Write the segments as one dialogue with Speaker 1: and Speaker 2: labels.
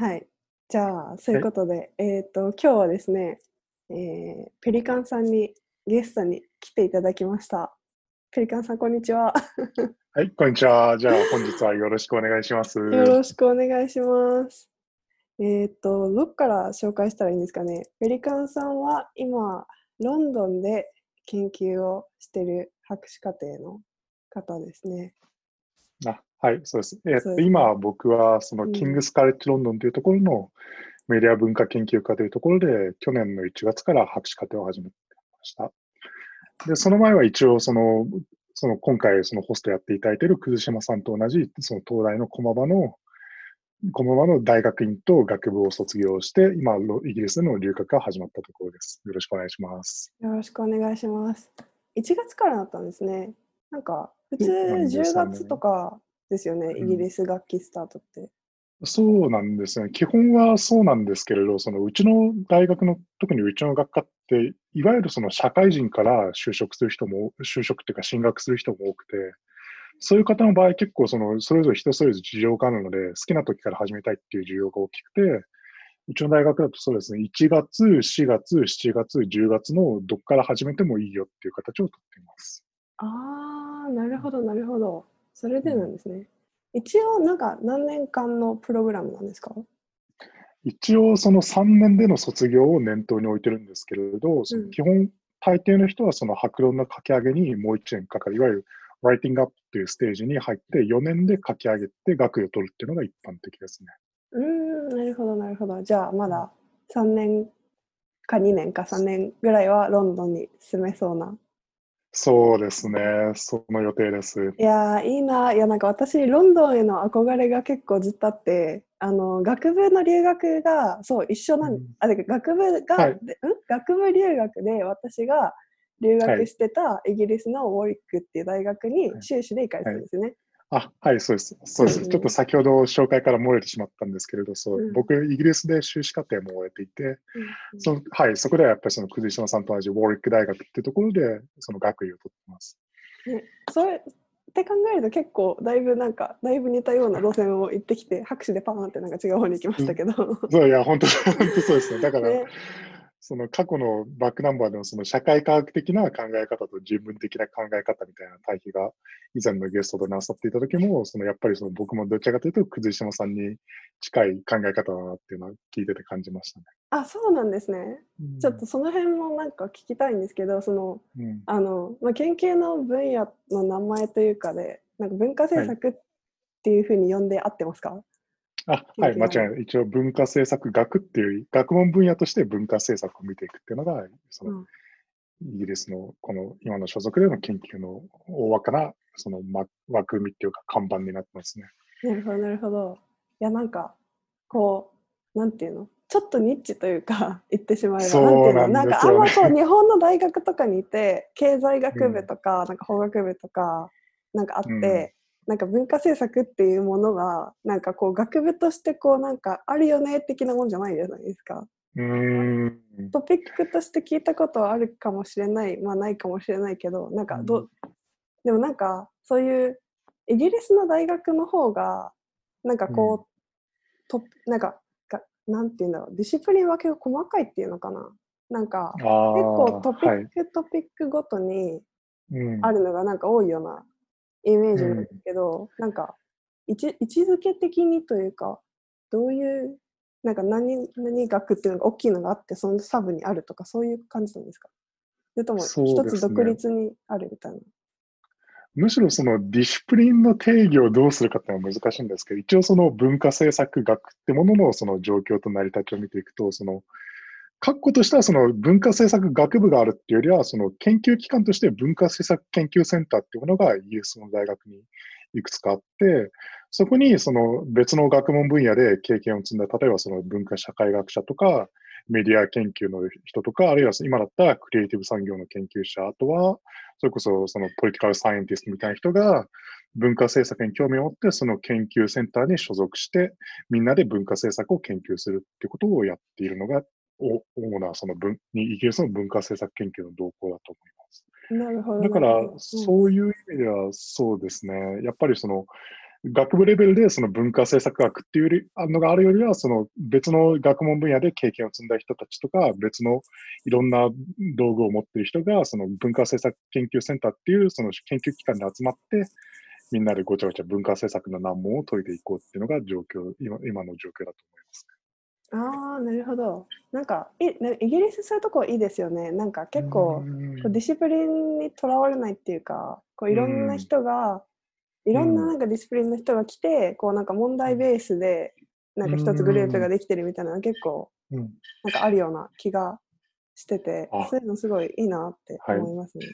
Speaker 1: はい。じゃあ、そういうことで、えっ、と、今日はですね、えーペリカンさんにゲストに来ていただきました。ペリカンさん、こんにちは。
Speaker 2: はい、こんにちは。じゃあ本日はよろしくお願いします。
Speaker 1: よろしくお願いします。えっ、と、どっから紹介したらいいんですかね。ペリカンさんは今、ロンドンで研究をしてる博士課程の方ですね。
Speaker 2: あはい、そうです。えっと、今僕はその
Speaker 1: うん
Speaker 2: キングスカレッジロンドンというところのメディア文化研究科というところで、去年の1月から博士課程を始めました。で、その前は一応その、その今回そのホストやっていただいている葛島さんと同じ、その東大の駒場の、駒場の大学院と学部を卒業して、今、ロイギリスでの留学が始まったところです。よろしくお願いします。
Speaker 1: よろしくお願いします。1月からだったんですね。なんか、普通
Speaker 2: そうなんですよね
Speaker 1: 10月とかですよね、
Speaker 2: うん
Speaker 1: イギリス学期スタートって。
Speaker 2: そうなんですね。基本はそうなんですけれど、そのうちの大学の、特にうちの学科って、いわゆるその社会人から就職する人も、就職っていうか進学する人も多くて、そういう方の場合結構その、それぞれ人それぞれ事情があるので、好きな時から始めたいっていう需要が大きくて、うちの大学だとそうですね、1月、4月、7月、10月のどっから始めてもいいよっていう形をとっています。
Speaker 1: ああ、なるほど、なるほど。それでなんですね。一応、なんか何年間のプログラムなんですか？
Speaker 2: 一応その3年での卒業を念頭に置いてるんですけれど、その基本、大抵の人はその白論の書き上げにもう1年かかる、いわゆるライティングアップというステージに入って4年で書き上げて学位を取るっていうのが一般的ですね。
Speaker 1: うーん、なるほど、なるほど。じゃあ、まだ3年か2年か3年ぐらいはロンドンに住めそうな。
Speaker 2: そうですね、その予定です。
Speaker 1: いやー、いいな。いや、なんか私、ロンドンへの憧れが結構ずっとあって、あの、学部の留学が、そう、一緒なん、
Speaker 2: うん
Speaker 1: あ、てか学部が、
Speaker 2: はい
Speaker 1: でん？学部留学で私が留
Speaker 2: はい
Speaker 1: 学してたイギリスのウォーリックっていう大学に
Speaker 2: はい
Speaker 1: 修士で行かれてたんですよね。
Speaker 2: あ、はい、そうです。そうです。
Speaker 1: うんうん
Speaker 2: ちょっと先ほど紹介から漏れてしまったんですけれど、そう
Speaker 1: うん
Speaker 2: 僕、イギリスで修士課程も終えていて、
Speaker 1: うん
Speaker 2: そのはい、そこではやっぱりその葛島さんと同じウォーリック大学っていうところで、その学位を取ってます。
Speaker 1: ね、それって考えると結構だいぶなんかだいぶ似たような路線を行ってきて拍手でパーンってなんか違う方に行きましたけど、
Speaker 2: そういや、本当、本当そうですね。だから、
Speaker 1: ね
Speaker 2: その過去のバックナンバーでのその社会科学的な考え方と人文的な考え方みたいな対比が以前のゲストでなさっていた時も、そのやっぱりその僕もどちらかというと、葛島さんに近い考え方だなっていうのは聞いてて感じましたね。
Speaker 1: あそうなんですね。ちょっとその辺もなんか聞きたいんですけどその
Speaker 2: うん、
Speaker 1: あの、まあ、研究の分野の名前というかでなんか文化政策っていうふうに呼んで合ってますか、
Speaker 2: あ、はい、間違いない。一応文化政策学っていう学問分野として文化政策を見ていくっていうのが、その
Speaker 1: うん。
Speaker 2: イギリスのこの今の所属での研究の大枠なそのま枠組みっていうか看板になってますね。
Speaker 1: なるほどなるほど。いやなんかこうなんていうの？ちょっとニッチというか 言ってしまえば。
Speaker 2: そう
Speaker 1: なんていうの？なんかあんまこう日本の大学とかにいて経済学部とか、なんか法学部とかなんかあって、
Speaker 2: うん
Speaker 1: なんか文化政策っていうものがなんかこう学部としてこうなんかあるよね的なもんじゃないじゃないですか。
Speaker 2: うーん。
Speaker 1: トピックとして聞いたことはあるかもしれないまあないかもしれないけどなんかど、うでもなんかそういうイギリスの大学の方がなんかこう、となんかがなんていうんだろうディシプリン分けが細かいっていうのかな。なんか
Speaker 2: あ
Speaker 1: 結構トピ
Speaker 2: はい。
Speaker 1: ック、トピックごとに
Speaker 2: うん。
Speaker 1: あるのがなんか多いようなイメージなんですけど、なんか位置位置づけ的にというかどういうなんか何何学っていうのが大きいのがあってそのサブにあるとかそういう感じなんですか？それとも一つ独立にあるみたいな？
Speaker 2: むしろそのディシプリンの定義をどうするかっていうのは難しいんですけど、一応その文化政策学ってもののその状況と成り立ちを見ていくと、その、括弧としてはその文化政策学部があるっていうよりは、その研究機関として文化政策研究センターっていうものがイギリスの大学にいくつかあって、そこにその別の学問分野で経験を積んだ、例えばその文化社会学者とか、メディア研究の人とか、あるいは今だったらクリエイティブ産業の研究者、あとはそれこそそのポリティカルサイエンティストみたいな人が文化政策に興味を持ってその研究センターに所属してみんなで文化政策を研究するっていうことをやっているのが主なその文イギリスの文化政策研究の動向だと思います。
Speaker 1: なるほど。
Speaker 2: だからそういう意味ではそうですね。やっぱりその学部レベルでその文化政策学っていうのがあるよりは、その別の学問分野で経験を積んだ人たちとか、別のいろんな道具を持っている人が、その文化政策研究センターっていうその研究機関に集まって、みんなでごちゃごちゃ文化政策の難問を解いていこうっていうのが状況、今今の状況だと思います。
Speaker 1: ああ、なるほど。なんかいイギリスそういうとこいいですよね。なんか結構こうディシプリンにとらわれないっていうか、こういろんな人がいろんななんかディスプリンの人が来て、こうなんか問題ベースでなんか一つグループができてるみたいなのが結構なんかあるような気がしてて、そういうのすごいいいなって思いますね。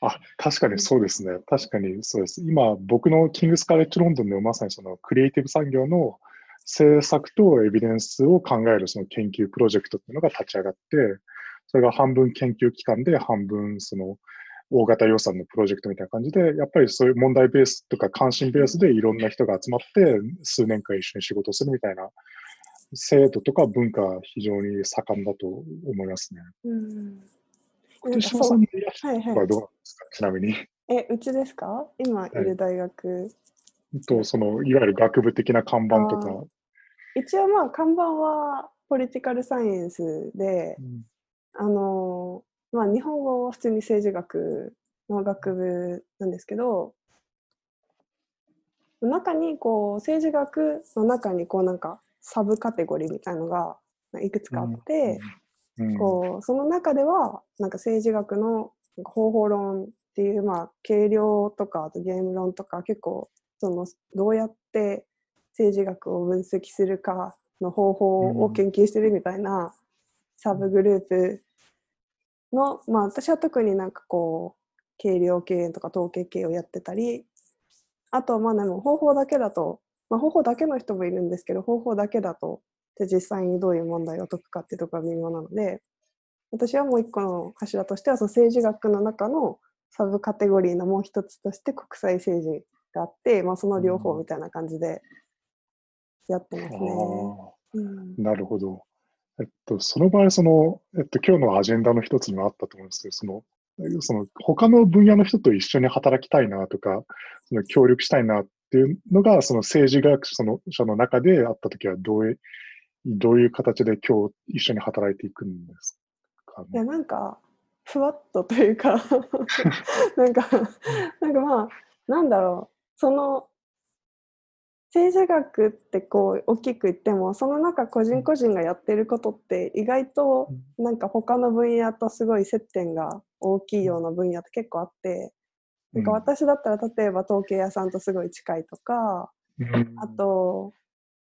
Speaker 2: はい、あ確かにそうですね。確かにそうです。今、僕のキングスカレッジロンドンでまさにそのクリエイティブ産業の政策とエビデンスを考えるその研究プロジェクトっていうのが立ち上がって、それが半分研究機関で半分その大型予算のプロジェクトみたいな感じで、やっぱりそういう問題ベースとか関心ベースでいろんな人が集まって数年間一緒に仕事をするみたいな制度とか文化は非常に盛んだと思いますね。うん。手島さんはどうなんですか、はいはい、ちなみに。
Speaker 1: え、うちですか？今いる大学。はい、
Speaker 2: と、その、いわゆる学部的な看板とか。
Speaker 1: 一応まあ、看板はポリティカルサイエンスで、うん、あの、まあ、日本語は普通に政治学の学部なんですけど中にこう政治学の中にこうなんかサブカテゴリーみたいのがいくつかあって、うん。うん、こうその中ではなんか政治学の方法論っていう、まあ、計量とかあとゲーム論とか結構そのどうやって政治学を分析するかの方法を研究してるみたいなサブグループの、まあ、私は特になんかこう計量計とか統計系をやってたりあとまあでも方法だけだと、まあ、方法だけの人もいるんですけど方法だけだとじゃ実際にどういう問題を解くかっていうところが微妙なので私はもう一個の柱としてはその政治学の中のサブカテゴリーのもう一つとして国際政治があって、まあ、その両方みたいな感じでやってますね。
Speaker 2: うん、なるほど。えっと、その場合、その、えっと、今日のアジェンダの一つにもあったと思うんですけど、その、その、他の分野の人と一緒に働きたいなとか、その、協力したいなっていうのが、その政治学者の中であったときは、どういう、どういう形で今日一緒に働いていくんですか、ね、
Speaker 1: いや、なんか、ふわっとというか なんか、なんかまあ、なんだろう、その、政治学ってこう大きく言ってもその中個人個人がやってることって意外となんか他の分野とすごい接点が大きいような分野って結構あってなんか私だったら例えば統計屋さんとすごい近いとかあと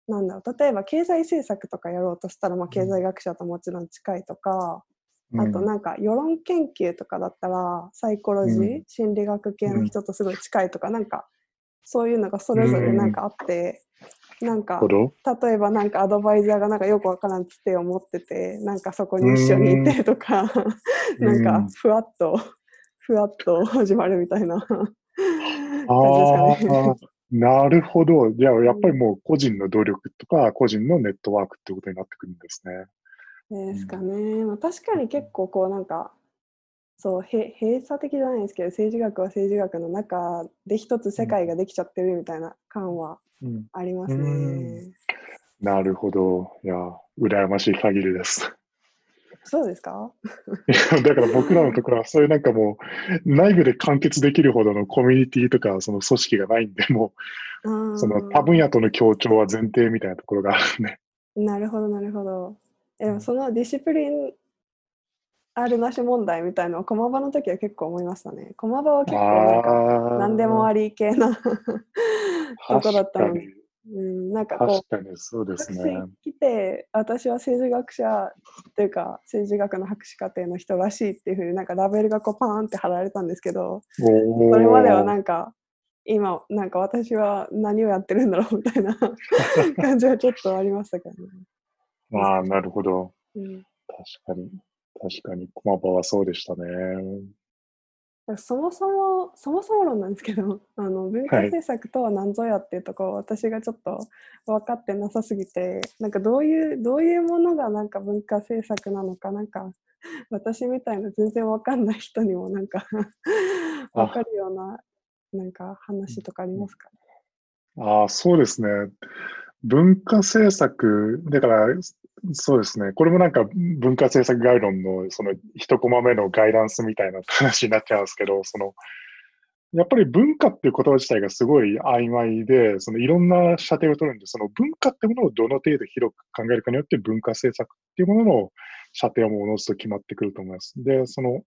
Speaker 1: なんだろう例えば経済政策とかやろうとしたらまあ経済学者ともちろん近いとかあとなんか世論研究とかだったらサイコロジー心理学系の人とすごい近いとかなんかそういうのがそれぞれなんかあって、なんか例えばなんかアドバイザーがなんかよくわからんつって思っててなんかそこに一緒にいてとか なんかふわっとふわっと始まるみたいな 感じ
Speaker 2: ですかね。なるほど。じゃあやっぱりもう個人の努力とか個人のネットワークってことになってくるんです
Speaker 1: ね。ですかね。まあ、確かに結構こうなんかそうへ閉鎖的じゃないですけど政治学は政治学の中で一つ世界ができちゃってるみたいな感はありますね。うん、
Speaker 2: なるほど。いや、羨ましい限りです。
Speaker 1: そうですか？
Speaker 2: だから僕らのところはそういうなんかもう内部で完結できるほどのコミュニティとかその組織がないんで、もうその多分野との協調は前提みたいなところがあるんで。
Speaker 1: なるほど、なるほど。でもそのディシプリンあるなし問題みたいなのを駒場の時は結構思いましたね。駒場は結構なんか何でもあり系なとこだったのに。うん、なんかこう
Speaker 2: 確かにそうですね。
Speaker 1: 来て私は政治学者というか政治学の博士課程の人らしいっていうふうになんかラベルがこうパーンって貼られたんですけどそれまではなんか今なんか私は何をやってるんだろうみたいな 感じはちょっとありましたけどね。
Speaker 2: ああなるほど、うん、確かに。確かに、駒場はそうでしたね。
Speaker 1: そもそも、そもそも論なんですけど、あの文化政策とは何ぞやっていうところ、はい、私がちょっと分かってなさすぎて、なんかどういう、どういうものがなんか文化政策なのか、なんか 私みたいな全然分かんない人にもなんか 分かるようななんか話とかありますか、
Speaker 2: ああ、そうですね。文化政策、だから、そうですね。これもなんか文化政策概論のその一コマ目のガイダンスみたいな話になっちゃうんですけど、その、やっぱり文化っていう言葉自体がすごい曖昧で、そのいろんな射程を取るんで、その文化ってものをどの程度広く考えるかによって文化政策っていうものの射程もおのずと決まってくると思います。で、その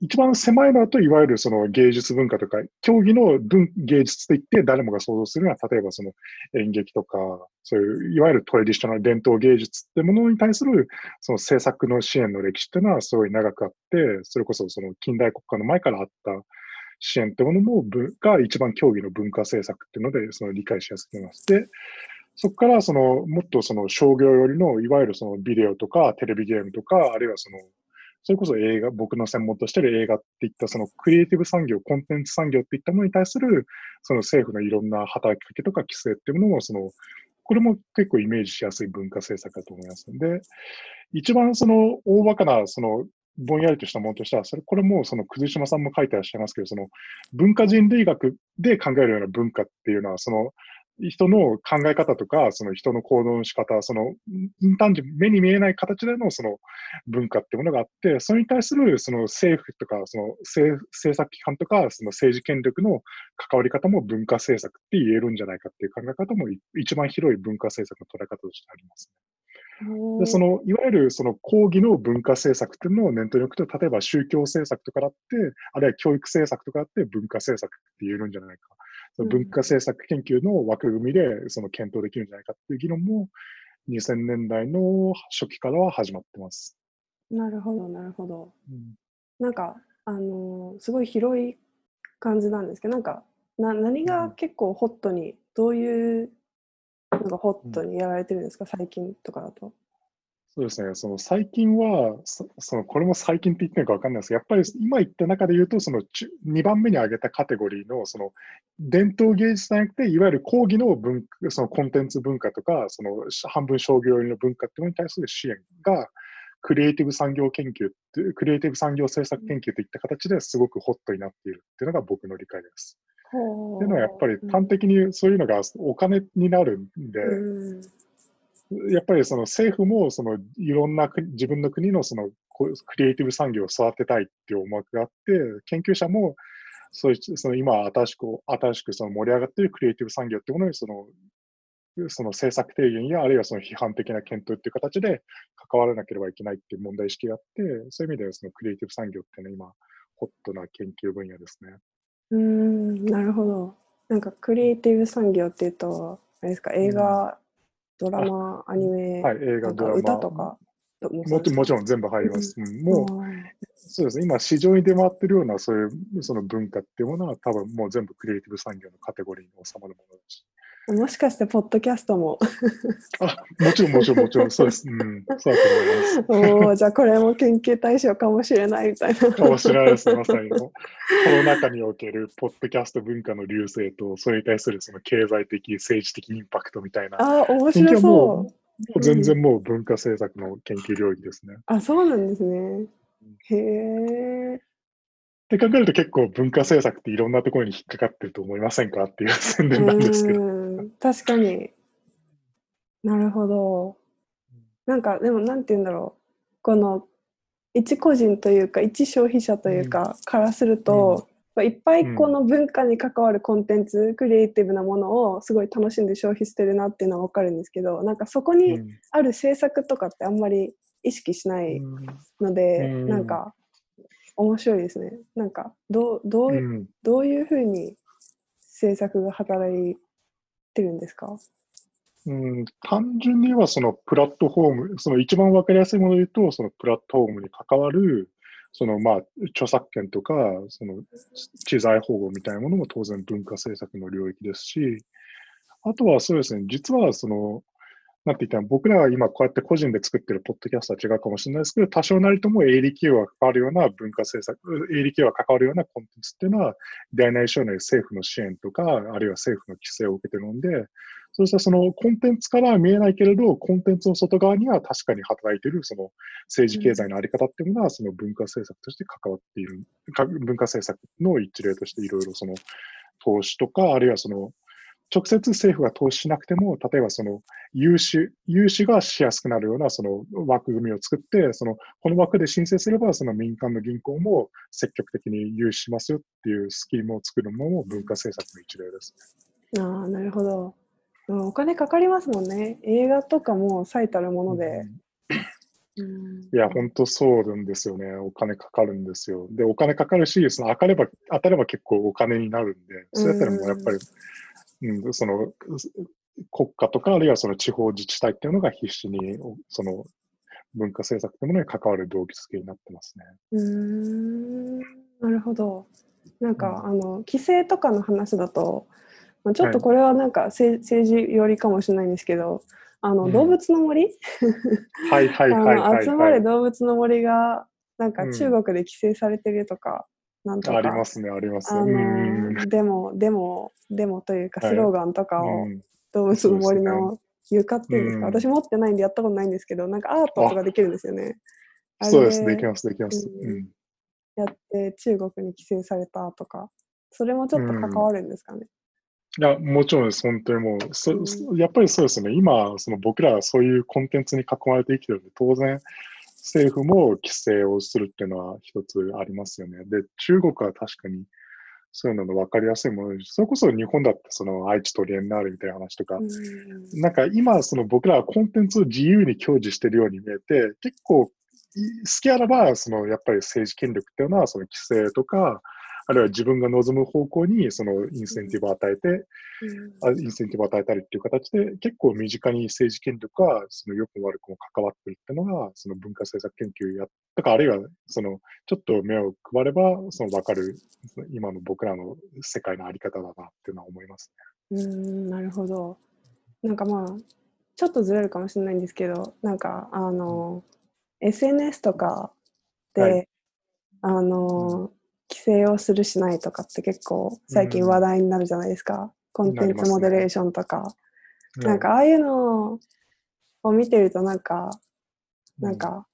Speaker 2: 一番狭いのだと、いわゆるその芸術文化とか、競技の文芸術といって誰もが想像するのは、例えばその演劇とか、そういう、いわゆるトレディショナル伝統芸術ってものに対する、その制作の支援の歴史っていうのはすごい長くあって、それこそその近代国家の前からあった支援ってものも、が一番競技の文化政策っていうので、その理解しやすくなります。で、そこからその、もっとその商業寄りの、いわゆるそのビデオとかテレビゲームとか、あるいはそのそれこそ映画、僕の専門としてる映画っていったそのクリエイティブ産業、コンテンツ産業っていったものに対する、その政府のいろんな働きかけとか規制っていうものも、その、これも結構イメージしやすい文化政策だと思います。で、一番その大バカな、その、ぼんやりとしたものとしては、それ、これもその、くず島さんも書いてらっしゃいますけど、その、文化人類学で考えるような文化っていうのは、その、人の考え方とか、その人の行動の仕方、その、単純目に見えない形でのその文化っていうものがあって、それに対するその政府とか、その政策機関とか、その政治権力の関わり方も文化政策って言えるんじゃないかっていう考え方も一番広い文化政策の捉え方としてあります、ね。でそのいわゆるその講義の文化政策っていうのを念頭に置くと、例えば宗教政策とかだって、あるいは教育政策とかだって文化政策って言えるんじゃないか。その文化政策研究の枠組みでその検討できるんじゃないかっていう議論も2000年代の初期からは始まってます。
Speaker 1: なるほど、なるほど。うん、なんか、あのー、すごい広い感じなんですけど、なんか、な何が結構ホットに、どういうのがホットにやられてるんですか、最近とかだと。
Speaker 2: そうですね、その最近は、そのこれも最近って言ってるか分かんないですけど、やっぱり今言った中で言うと、その2番目に挙げたカテゴリーのその伝統芸術じゃなくて、いわゆる講義の文そのコンテンツ文化とか、その半分商業寄りの文化っていうのに対する支援が、クリエイティブ産業研究ってクリエイティブ産業政策研究といった形ですごくホットになっているっていうのが僕の理解です。っていうのはやっぱり端的にそういうのがお金になるんで、やっぱりその政府もそのいろんな自分の国のそのクリエイティブ産業を育てたいっていう思惑があって、研究者もそうその今新しく新しくその盛り上がっているクリエイティブ産業っていうものにそのその政策提言やあるいはその批判的な検討っていう形で関わらなければいけないっていう問題意識があって、そういう意味ではそのクリエイティブ産業っていうのは今、ホットな研究分野ですね。
Speaker 1: うん、なるほど。なんかクリエイティブ産業っていうと、あれですか、映画ドラマ、アニメ、
Speaker 2: はい、映画、ドラマ。
Speaker 1: 歌とか
Speaker 2: ももちろん全部入ります。うん、もう、そうですね、今、市場に出回ってるような、そういうその文化っていうものは、多分もう全部クリエイティブ産業のカテゴリーに収まるものだし。
Speaker 1: もしかして、ポッドキャストも
Speaker 2: あ、もちろん、もちろん、もちろん、そうです。うん、そうだと思い
Speaker 1: ます。おじゃあ、これも研究対象かもしれないみたいな。
Speaker 2: かもしれないです、まさに。コロナ禍におけるポッドキャスト文化の流星と、それに対するその経済的、政治的インパクトみたいな。
Speaker 1: あ、面白そう。も
Speaker 2: う全然もう文化政策の研究領域ですね。
Speaker 1: あ、そうなんですね。へえ。
Speaker 2: って考えると結構文化政策っていろんなところに引っかかってると思いませんかっていう宣伝なんですけど。
Speaker 1: 確かに。なるほど。なんかでもなんて言うんだろう。この一個人というか一消費者というか、からすると、うん、いっぱいこの文化に関わるコンテンツ、うん、クリエイティブなものをすごい楽しんで消費してるなっていうのは分かるんですけどなんかそこにある制作とかってあんまり意識しないので、うん、なんか面白いですね。なんかどうどう,、うん、どういうふうに制作が働いてるんですか？
Speaker 2: うん、単純にはそのプラットフォーム、その一番わかりやすいもので言うと、そのプラットフォームに関わる、そのまあ著作権とか、その知財保護みたいなものも当然文化政策の領域ですし、あとはそうですね、実はそのなんて言ったら、僕らが今こうやって個人で作ってるポッドキャストは違うかもしれないですけど、多少なりとも営利企業が関わるような文化政策、営利企業が関わるようなコンテンツっていうのは、大内省内政府の支援とか、あるいは政府の規制を受けてるので、そうしたそのコンテンツからは見えないけれど、コンテンツの外側には確かに働いているその政治経済のあり方っていうのが、その文化政策として関わっている、文化政策の一例としていろいろその投資とか、あるいはその直接政府が投資しなくても、例えばその融資、融資がしやすくなるようなその枠組みを作って、そのこの枠で申請すれば、その民間の銀行も積極的に融資しますよっていうスキームを作るのも文化政策の一例です
Speaker 1: ね。ああ、なるほど。お金かかりますもんね。映画とかも最たるもので。
Speaker 2: うん、いや、本当そうなんですよね。お金かかるんですよ。で、お金かかるし、その当たれば、当たれば結構お金になるんで、そうやったらもうやっぱり、うん、その国家とか、あるいはその地方自治体っていうのが必死に、その文化政策というものに関わる動機付けになってますね。
Speaker 1: うんなるほど。なんか、うん、あの規制とかの話だと、まあ、ちょっとこれはなんか、はい、政治寄りかもしれないんですけど、あの、うん、動物の森？
Speaker 2: はいはいはいはい、
Speaker 1: 集まる動物の森がなんか中国で規制されてるとか、
Speaker 2: うん、なんとか。
Speaker 1: あ
Speaker 2: りますねありますね。
Speaker 1: でもでもでもというかスローガンとかを動物の森の床っていうんですか、私持ってないんでやったことないんですけどなんかアートとかできるんですよね。
Speaker 2: そうです。できますできます、
Speaker 1: やって中国に規制されたとかそれもちょっと関わるんですかね。
Speaker 2: いや、もちろんです、本当にもう、そやっぱりそうですね、今、その僕らはそういうコンテンツに囲まれて生きてるので、当然、政府も規制をするっていうのは一つありますよね。で、中国は確かにそういうのの分かりやすいもので、それこそ日本だってその愛知トリエンナーレみたいな話とか、なんか今、その僕らはコンテンツを自由に享受してるように見えて、結構好きあらば、そのやっぱり政治権力っていうのは、その規制とか、あるいは自分が望む方向にそのインセンティブを与えて、うん、インセンティブを与えたりっていう形で、結構身近に政治権力がその良くも悪くも関わってるっていうのが、その文化政策研究やとか、あるいはそのちょっと目を配れば、その分かる、今の僕らの世界のあり方だなっていうのは思います
Speaker 1: ね。うんなるほど。なんかまあ、ちょっとずれるかもしれないんですけど、なんかあの、うん、SNS とかで、はい、あの、うん規制をするしないとかって結構最近話題になるじゃないですか、うん、コンテンツモデレーションとか、ね、なんかああいうのを見てるとなんか、なんか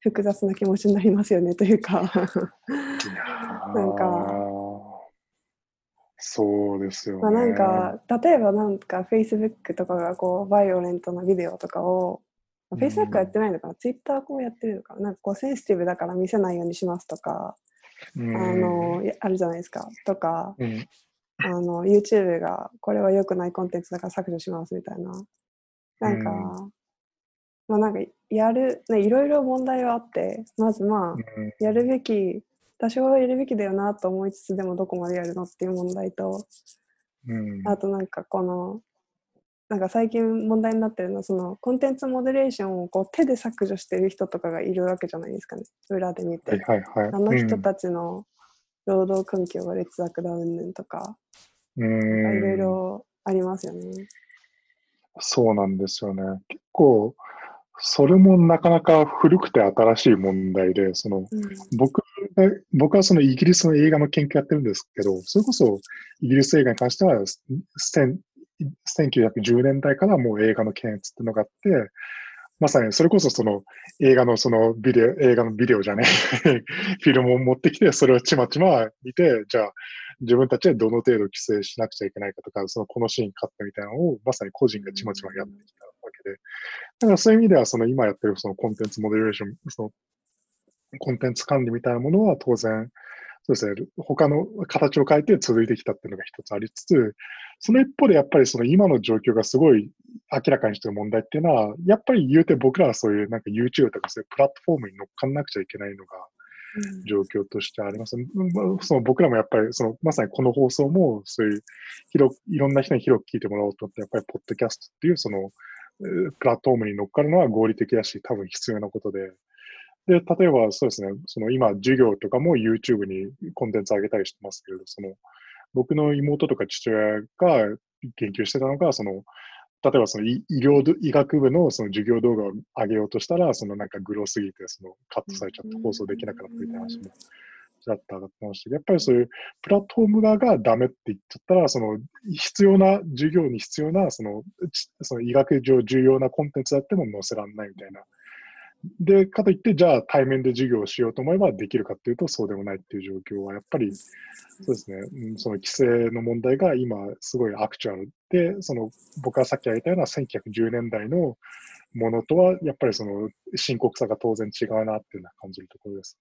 Speaker 1: 複雑な気持ちになりますよねというか。なんか。
Speaker 2: そうですよね、
Speaker 1: まあ、なんか例えばなんか Facebook とかがこうバイオレントなビデオとかを Facebook やってないのかな、Twitter こうやってるのかな。なんかこうセンシティブだから見せないようにしますとかあのあるじゃないですか。とか、うん、あの YouTube がこれは良くないコンテンツだから削除しますみたいな。なんか、うん、まあなんかやる、ね、いろいろ問題はあってまずまあ、やるべき多少はやるべきだよなと思いつつでもどこまでやるのっていう問題と、うん、あとなんかこのなんか最近問題になってるのはそのコンテンツモデレーションをこう手で削除してる人とかがいるわけじゃないですかね。裏で見て、はいはいはい、あの人たちの労働環境が劣悪だうんぬんとかいろいろありますよね。
Speaker 2: そうなんですよね。結構それもなかなか古くて新しい問題でその、うん、僕が僕はそのイギリスの映画の研究やってるんですけどそれこそイギリス映画に関しては1910年代からもう映画の検閲っていうのがあって、まさにそれこそその映画のそのビデオ、映画のビデオじゃね フィルムを持ってきて、それをちまちま見て、じゃあ自分たちでどの程度規制しなくちゃいけないかとか、そのこのシーンカットみたいなのをまさに個人がちまちまやってきたわけで、だからそういう意味ではその今やってるそのコンテンツモデレーション、そのコンテンツ管理みたいなものは当然、そうですね、他の形を変えて続いてきたっていうのが一つありつつ、その一方でやっぱりその今の状況がすごい明らかにしてる問題っていうのは、やっぱり言うて僕らはそういうなんか YouTube とかそういうプラットフォームに乗っかんなくちゃいけないのが状況としてあります。うん、その僕らもやっぱりそのまさにこの放送もそういう広いろんな人に広く聞いてもらおうと思って、やっぱりポッドキャストっていうそのプラットフォームに乗っかるのは合理的だし、多分必要なことで、で、例えばそうですね、その今、授業とかも YouTube にコンテンツ上げたりしてますけれど、その僕の妹とか父親が研究してたのが、その例えばその医療医学部のその授業動画を上げようとしたら、そのなんかグロすぎてそのカットされちゃって放送できなくなったみたいな話もだったがったけど、やっぱりそういうプラットフォーム側がダメって言っちゃったら、その必要な授業に必要なそのその医学上重要なコンテンツだっても載せられないみたいなで、かといって、じゃあ対面で授業をしようと思えばできるかっていうと、そうでもないっていう状況は、やっぱり、そうですね、その規制の問題が今、すごいアクチュアルで、その僕がさっき挙げたような1910年代のものとは、やっぱりその深刻さが当然違うなっていうのは感じるところです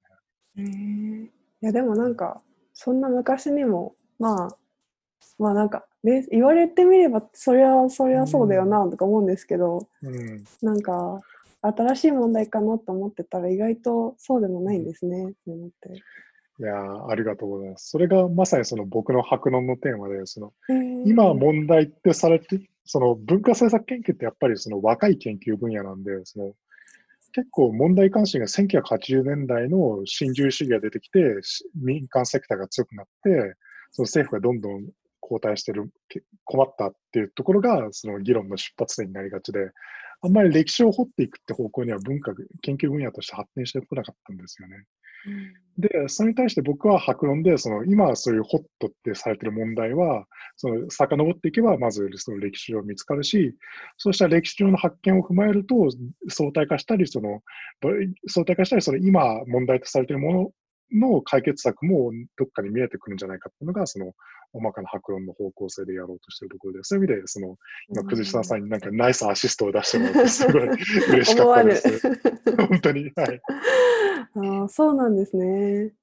Speaker 1: ね。へいや、でもなんか、そんな昔にも、まあ、まあなんか、ね、言われてみれば、そりゃ、そりゃそうだよな、とか思うんですけど、うん、なんか、新しい問題かなと思ってたら、意外とそうでもないんですね、って思って。
Speaker 2: いやありがとうございます。それがまさにその僕の白論のテーマで、その今問題ってされて、その文化政策研究ってやっぱりその若い研究分野なんで、その結構問題関心が1980年代の新自由主義が出てきて、民間セクターが強くなって、その政府がどんどん後退してる、困ったっていうところが、その議論の出発点になりがちで、あんまり歴史を掘っていくって方向には文化、研究分野として発展してこなかったんですよね。で、それに対して僕は白論で、その今そういうホットってされてる問題は、その遡っていけば、まずその歴史上見つかるし、そうした歴史上の発見を踏まえると、相対化したり、その相対化したり、その今問題とされているものの解決策もどっかに見えてくるんじゃないかっていうのが、その大まかな白論の方向性でやろうとしているところで、そういう意味で、その今、くずささんになんかナイスアシストを出してもらって、すごい 嬉しかったです。本当に。はい
Speaker 1: あそうなんですね。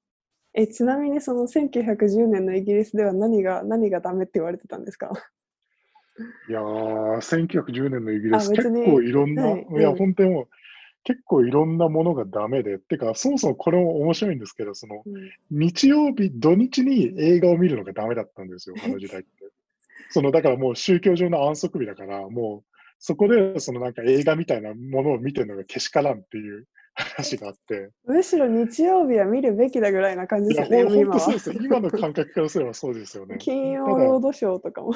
Speaker 1: え、ちなみにその1910年のイギリスでは何が、何がダメって言われてたんですか？
Speaker 2: いやー、1910年のイギリス、結構いろんな、はい、いや、本当にもう、結構いろんなものがダメで、ってか、そもそもこれも面白いんですけど、その、うん、日曜日、土日に映画を見るのがダメだったんですよ、あの時代って。その、だからもう宗教上の安息日だから、もう、そこで、そのなんか映画みたいなものを見てるのがけしからんっていう 話があって。
Speaker 1: むしろ日曜日は見るべきだぐらいな感じですよ
Speaker 2: ね、今そうです今の感覚からすればそうですよね。
Speaker 1: 金曜ロードショーとかも、
Speaker 2: ね、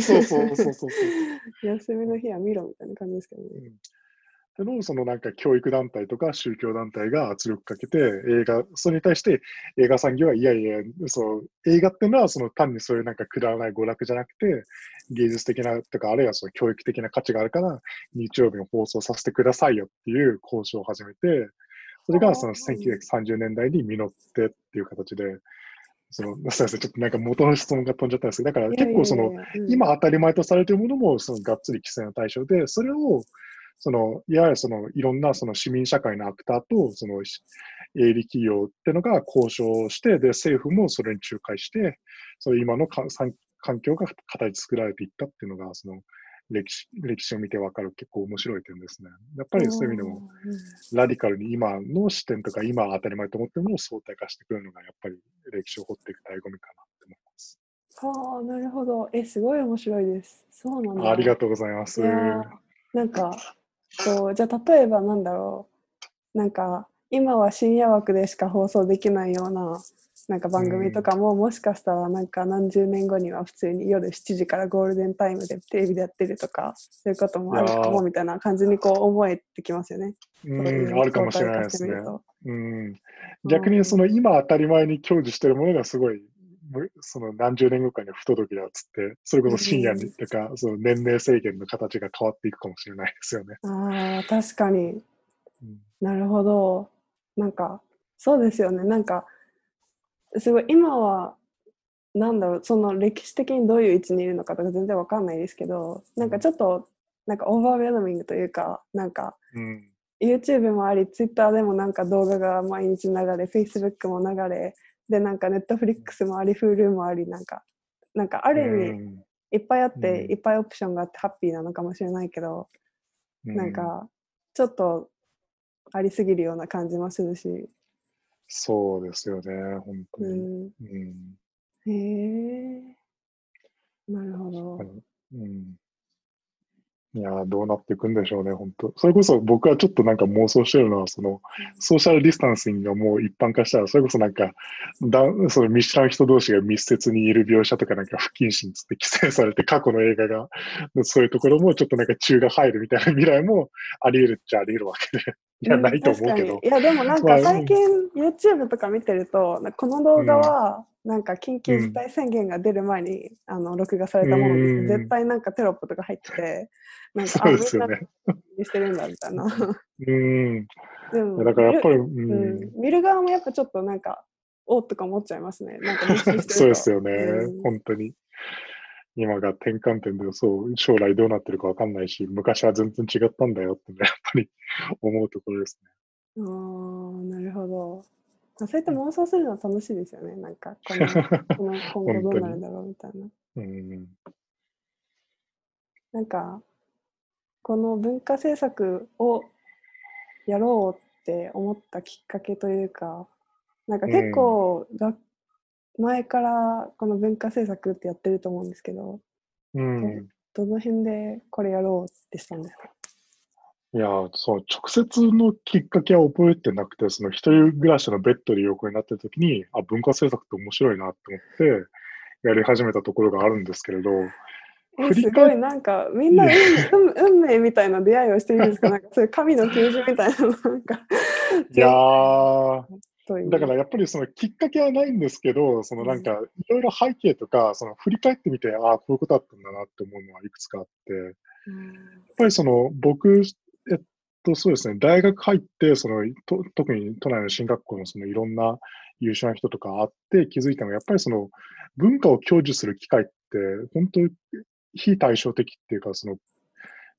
Speaker 2: そうそうそうそう
Speaker 1: 休みの日は見ろみたいな感じですけどね。うん
Speaker 2: でのそのなんか教育団体とか宗教団体が圧力かけて映画、それに対して映画産業はいやいや、そう映画っていうのはその単にそういうなんかくだらない娯楽じゃなくて芸術的なとかあるいはその教育的な価値があるから日曜日の放送させてくださいよっていう交渉を始めて、それがその1930年代に実ってっていう形で、その、すみません、ちょっとなんか元の質問が飛んじゃったんですけど、だから結構その、今当たり前とされているものも、そのがっつり規制の対象で、それを、その、いわゆるその、いろんなその市民社会のアクターと、その、営利企業っていうのが交渉して、で、政府もそれに仲介して、その今のか環境が形作られていったっていうのが、その、歴史歴史を見てわかる結構面白い点ですね。やっぱりそういう意味でも、ラディカルに今の視点とか、今当たり前と思ってるものを相対化してくるのが、やっぱり歴史を掘っていく醍醐味かなって思います。
Speaker 1: はあ、なるほど。え、すごい面白いです。そうなんだ。
Speaker 2: ありがとうございます。
Speaker 1: なんか、こうじゃあ例えばなんだろう。なんか今は深夜枠でしか放送できないようななんか番組とかも、もしかしたらなんか何十年後には普通に夜7時からゴールデンタイムでテレビでやってるとかそういうこともあるかもみたいな感じにこう思えてきますよね。
Speaker 2: うんあるかもしれないですね。うん。逆にその今当たり前に享受してるものがすごいその何十年後かに不届きだっつって、それこそ深夜にとか、その年齢制限の形が変わっていくかもしれないですよね。
Speaker 1: ああ、確かに、うん。なるほど。なんか、そうですよね。なんか、すごい、今は、なんだろう、その歴史的にどういう位置にいるのかとか全然わかんないですけど、なんかちょっと、なんかオーバーウェルミングというか、なんか、うん、YouTube もあり、Twitter でもなんか動画が毎日流れ、Facebook も流れ、でなんかネットフリックスもあり、Hulu もあり、なんか、なんかある意味、いっぱいあって、いっぱいオプションがあってハッピーなのかもしれないけど、なんか、ちょっとありすぎるような感じもするし。
Speaker 2: そうですよね、本当に。うん
Speaker 1: うん、へえ。なるほど。
Speaker 2: うんいやどうなっていくんでしょうね、本当。それこそ僕はちょっとなんか妄想してるのは、その、ソーシャルディスタンスがもう一般化したら、それこそなんか、だその見知らん人同士が密接にいる描写とかなんか不謹慎つって規制されて、過去の映画が、そういうところもちょっとなんか中が入るみたいな未来もあり得るっちゃあり得るわけで。いや、ないと思うけど。
Speaker 1: いや、でもなんか最近 YouTube とか見てると、この動画は、なんか緊急事態宣言が出る前に、うん、あの録画されたものです、絶対なんかテロップとか入ってて、なんか、
Speaker 2: そうですよね。
Speaker 1: してるんだみたいな。
Speaker 2: うん。でもだからやっぱり、う
Speaker 1: ん、見る側もやっぱちょっとなんか、おっとか思っちゃいますね。なんか
Speaker 2: そうですよね、うん、本当に。い今が転換点で、そう、将来どうなってるかわかんないし、昔は全然違ったんだよって、ね、やっぱり思うところです
Speaker 1: ね。ああ、なるほど。そうやって妄想するのは楽しいですよね。なんかこの、この今後どうなるんだろうみたいな。うん、なんか、この文化政策をやろうって思ったきっかけというか、なんか結構、うん、前からこの文化政策ってやってると思うんですけど、うん、どの辺でこれやろうってしたんですか？
Speaker 2: いや、そう、直接のきっかけは覚えてなくて、その一人暮らしのベッドで横になってる時に、あ、文化政策って面白いなって思って、やり始めたところがあるんですけれど、
Speaker 1: えすごいなんかみんな運運命みたいな出会いをしてるんですか？なんかそういう神の啓示みたいななんか
Speaker 2: いやーだからやっぱりそのきっかけはないんですけど、そのなんかいろいろ背景とか、その振り返ってみて、ああ、こういうことだったんだなって思うのはいくつかあって、やっぱりその僕、えっとそうですね、大学入って、そのと特に都内の進学校のそのいろんな優秀な人とかあって気づいたのは、やっぱりその文化を享受する機会って、本当に非対照的っていうか、その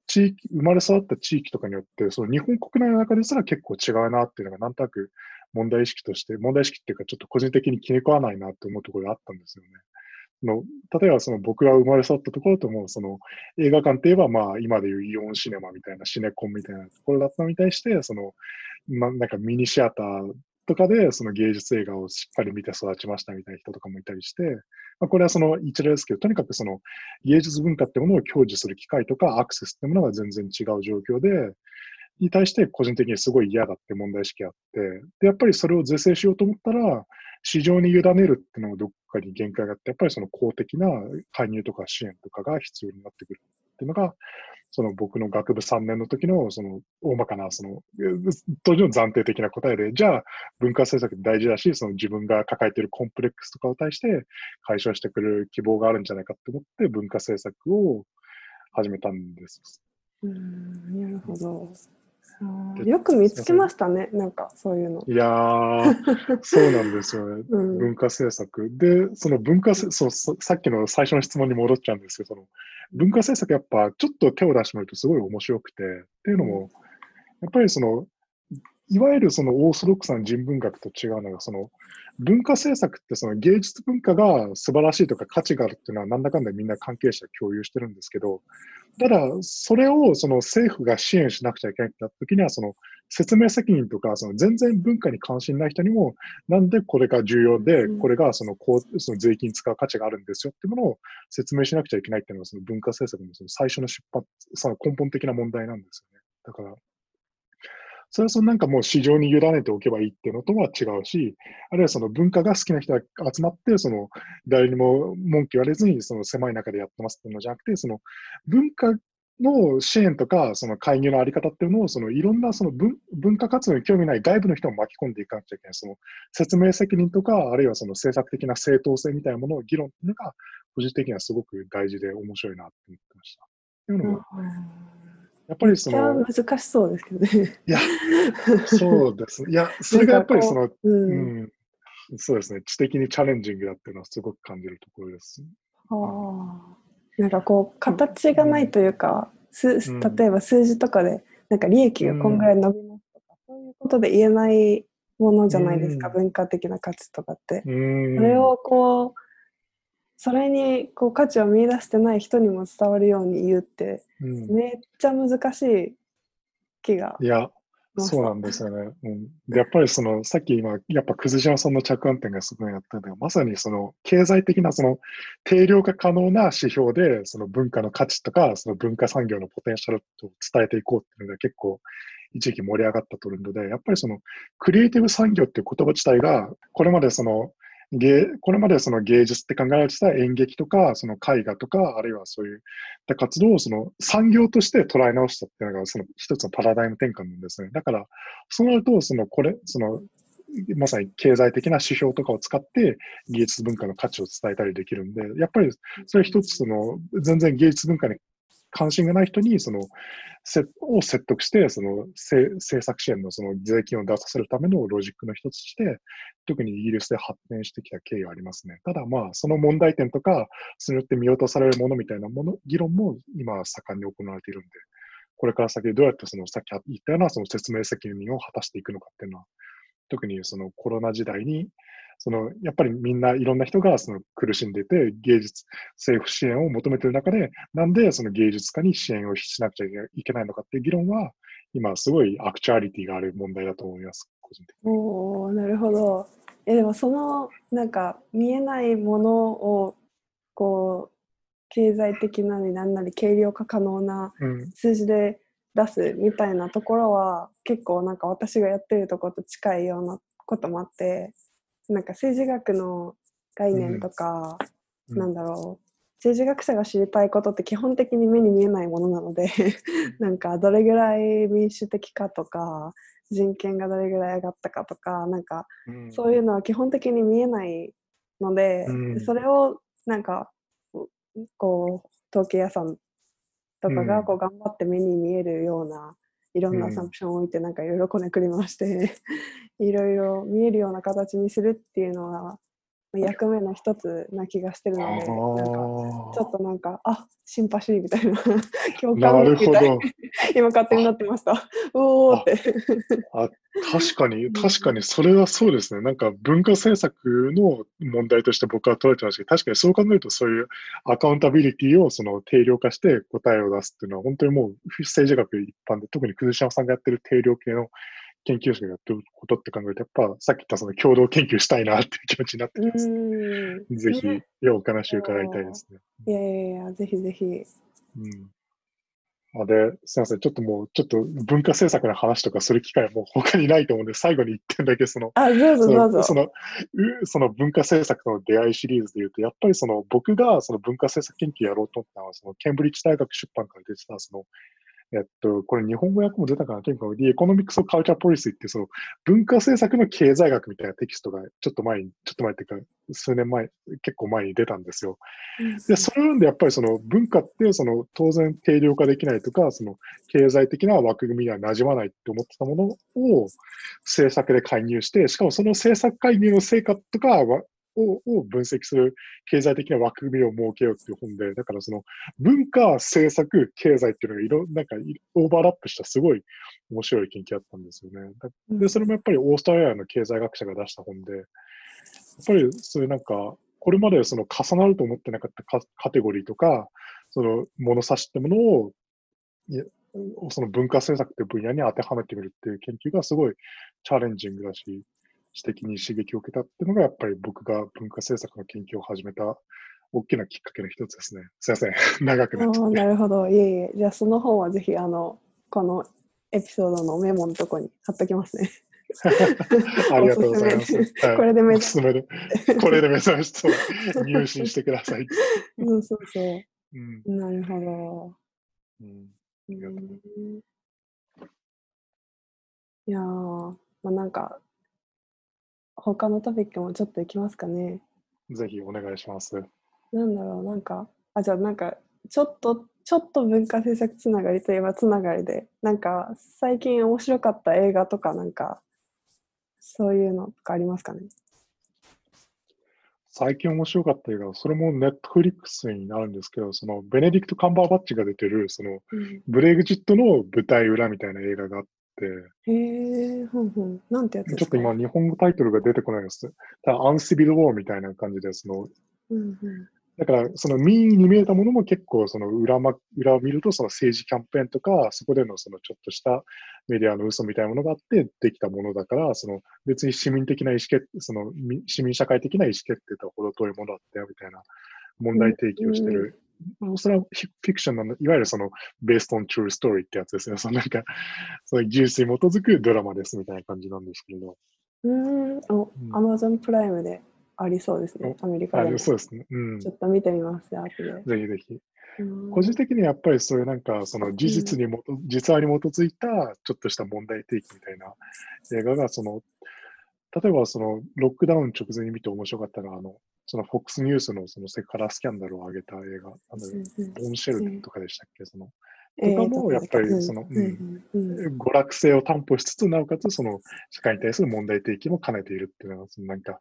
Speaker 2: 地域、生まれ育った地域とかによって、その日本国内の中ですら結構違うなっていうのがなんとなく問題意識として、問題意識っていうかちょっと個人的に気に食わないなって思うところがあったんですよね。の例えばその僕が生まれ育ったところとも、その映画館って言えばまあ今でいうイオンシネマみたいなシネコンみたいなところだったのに対して、その、ま、なんかミニシアターとかでその芸術映画をしっかり見て育ちましたみたいな人とかもいたりして、まあ、これはその一例ですけど、とにかくその芸術文化ってものを享受する機会とかアクセスってものが全然違う状況で、に対して個人的にすごい嫌だって問題意識あって、で、やっぱりそれを是正しようと思ったら、市場に委ねるっていうのもどっかに限界があって、やっぱりその公的な介入とか支援とかが必要になってくるっていうのが、その僕の学部3年の時の、その大まかな、その、当時の暫定的な答えで、じゃあ文化政策大事だし、その自分が抱えているコンプレックスとかを対して解消してくれる希望があるんじゃないかって思って文化政策を始めたんです。
Speaker 1: うん、なるほど。よく見つけましたね、なんかそういうの。
Speaker 2: いやー、そうなんですよね、うん、文化政策。で、その文化そうさっきの最初の質問に戻っちゃうんですけど、その文化政策やっぱちょっと手を出してみるとすごい面白くて、っていうのも、やっぱりその、いわゆるそのオーソドックスな人文学と違うのが、その文化政策ってその芸術文化が素晴らしいとか価値があるっていうのはなんだかんだみんな関係者共有してるんですけど、ただそれをその政府が支援しなくちゃいけないってなった時には、その説明責任とか、その全然文化に関心ない人にも、なんでこれが重要で、これがそのこうその税金使う価値があるんですよっていうものを説明しなくちゃいけないっていうのがその文化政策のその最初の出発、その根本的な問題なんですよね。だから、それはそのなんかもう市場に委ねておけばいいっていうのとは違うし、あるいはその文化が好きな人が集まって、その誰にも文句言われずにその狭い中でやってますっていうのじゃなくて、その文化の支援とか、その介入のあり方っていうのを、そのいろんなその文化活動に興味ない外部の人も巻き込んでいかなくちゃいけない、その説明責任とか、あるいはその政策的な正当性みたいなものを議論っていうのが、個人的にはすごく大事で面白いなって思ってました。っていうのも、
Speaker 1: やっぱりその。難しそうですけどね。
Speaker 2: いや、そうです。いや、それがやっぱりその、うん、うん、そうですね、知的にチャレンジングだっていうのはすごく感じるところです。
Speaker 1: はあ。なんかこう、形がないというか、うん、例えば数字とかで、なんか利益がこんぐらい伸びますとか、そういうことで言えないものじゃないですか、文化的な価値とかって。それをこう、それにこう価値を見出してない人にも伝わるように言うって、うん、めっちゃ難しい気が。
Speaker 2: いや、そうなんですよね。うん、でやっぱりその、さっき今、やっぱくず島さんの着眼点がすごいあったんだけど、まさにその経済的なその定量化可能な指標で、その文化の価値とか、その文化産業のポテンシャルを伝えていこうっていうのが結構一時期盛り上がったトレンドで、やっぱりそのクリエイティブ産業っていう言葉自体が、これまでその芸これまでその芸術って考えられてた演劇とか、その絵画とか、あるいはそういった活動をその産業として捉え直したっていうのが、その一つのパラダイム転換なんですね。だから、そうなると、そのこれ、そのまさに経済的な指標とかを使って芸術文化の価値を伝えたりできるんで、やっぱりそれ一つその全然芸術文化に関心がない人に、その、せを説得して、その政政策支援のその税金を出させるためのロジックの一つとして、特にイギリスで発展してきた経緯はありますね。ただまあ、その問題点とか、それによって見落とされるものみたいなもの、議論も今盛んに行われているんで、これから先どうやってそのさっき言ったようなその説明責任を果たしていくのかっていうのは、特にそのコロナ時代に、そのやっぱりみんないろんな人がその苦しんでいて、芸術、政府支援を求めている中で、なんでその芸術家に支援をしなくちゃいけないのかっていう議論は、今すごいアクチュアリティがある問題だと思います、個人的に。
Speaker 1: おおなるほど。えでもそのなんか見えないものをこう経済的なりなんなり軽量化可能な
Speaker 2: うん、
Speaker 1: 数字で出すみたいなところは結構なんか私がやってるとこと近いようなこともあってなんか政治学の概念とか、
Speaker 2: うん。
Speaker 1: なんだろう。政治学者が知りたいことって基本的に目に見えないものなので なんかどれぐらい民主的かとか人権がどれぐらい上がったかとかなんか
Speaker 2: うん。
Speaker 1: そういうのは基本的に見えないので、
Speaker 2: うん。
Speaker 1: それをなんかこう統計屋さんとか
Speaker 2: うん。
Speaker 1: がこう頑張って目に見えるようないろんなアサンプションを置いてなんかいろいろこねくり回して いろいろ見えるような形にするっていうのは役目の一つな気がしてるのでなんかちょっとなんかあシンパシーみたいな 共
Speaker 2: な
Speaker 1: 感みたいな
Speaker 2: ど。
Speaker 1: 今勝手になってました。おーって。
Speaker 2: あ確かに、確かにそれはそうですね。なんか文化政策の問題として僕は捉えてましたけど、確かにそう考えるとそういうアカウンタビリティをその定量化して答えを出すっていうのは本当にもう政治学一般で特に久島さんがやってる定量系の研究者がやってることって考えると、やっぱさっき言ったその共同研究したいなっていう気持ちになって
Speaker 1: う
Speaker 2: きます。
Speaker 1: ーん
Speaker 2: ぜひ、
Speaker 1: ね
Speaker 2: いやお話を伺いたいですね。
Speaker 1: いやいやいや、ぜひぜひ。
Speaker 2: うん。あで、すみません。ちょっともう、ちょっと文化政策の話とかする機会はもう他にないと思うんで、最後に一点だけその、
Speaker 1: あ、どうぞ
Speaker 2: そ
Speaker 1: どうぞ
Speaker 2: の。そのうその文化政策との出会いシリーズでいうと、やっぱりその僕がその文化政策研究やろうと思ったのは、そのケンブリッジ大学出版から出てた、その、えっと、これ日本語訳も出たかな、とにかく The Economics of Culture Policy っていうその文化政策の経済学みたいなテキストがちょっと前に、ちょっと前っていうか、数年前、結構前に出たんですよ。で、それ読んでやっぱりその文化ってその当然定量化できないとか、その経済的な枠組みには馴染まないって思ってたものを政策で介入して、しかもその政策介入の成果とかはをを分析する経済的な枠組みを設けようっていう本で、だからその文化、政策、経済っていうのがいろなんかいオーバーラップしたすごい面白い研究だったんですよね。だで、それもやっぱりオーストラリアの経済学者が出した本で、やっぱりそういうなんか、これまでその重なると思ってなかったカカテゴリーとか、その物差しってものを、その文化政策っていう分野に当てはめてみるっていう研究がすごいチャレンジングだし、知的に刺激を受けたっていうのが、やっぱり僕が文化政策の研究を始めた大きなきっかけの一つですね。すいません。長くなっちゃって。
Speaker 1: なるほど。いえいえ。じゃあその本はぜひ、あの、このエピソードのメモのとこに貼っときますね。
Speaker 2: ありがとうございます。はい
Speaker 1: これで目
Speaker 2: おすすめで、これで目指して 入信してください。
Speaker 1: そうそうそ
Speaker 2: うん
Speaker 1: う。なるほど。
Speaker 2: うん
Speaker 1: う
Speaker 2: りがとうん
Speaker 1: いやー、まあ、なんか、他のトピックもちょっといきますかね。
Speaker 2: ぜひお願いします。
Speaker 1: なんだろう、なんか、あ、じゃあなんか、ちょっと、ちょっと文化政策つながりといえばつながりで、なんか、最近面白かった映画とか、なんか、そういうのとかありますかね？
Speaker 2: 最近面白かった映画、それもネットフリックスになるんですけど、そのベネディクト・カンバーバッチが出てる、その
Speaker 1: うん、
Speaker 2: ブレグジットの舞台裏みたいな映画があって、
Speaker 1: へえ、ふんふん。なんてやつ
Speaker 2: ちょっと今日本語タイトルが出てこないです。ただ、アンシビル・ウォーみたいな感じで、その
Speaker 1: うんうん
Speaker 2: だから、その民意に見えたものも結構、その裏,、ま、裏を見ると、その政治キャンペーンとか、そこでのそのちょっとしたメディアの嘘みたいなものがあってできたものだから、その別に市民的な意思決そのみ市民社会的な意思決定とは程遠いものだったよみたいな問題提起をしてる。それはフィクションの、いわゆるその、based on true story ってやつですね。そのなんか、その技術に基づくドラマですみたいな感じなんですけれど。
Speaker 1: うーん、アマゾンプライムでありそうですね、アメリカで
Speaker 2: そうですね。うん。ぜ
Speaker 1: ちょっと見てみます、後で。
Speaker 2: ひぜひ。
Speaker 1: うん
Speaker 2: 個人的にやっぱりそういうなんか、その事実にもと、実話に基づいたちょっとした問題提起みたいな映画が、その、例えばそのロックダウン直前に見て面白かったのは、あの、その FOX ニュースのそのセクハラスキャンダルを上げた映画、あのボンシェルとかでしたっけ、その、
Speaker 1: えー
Speaker 2: とかもやっぱりその、
Speaker 1: うん
Speaker 2: 娯楽性を担保しつつ、なおかつその社会に対する問題提起も兼ねているっていうのは、そのなんか、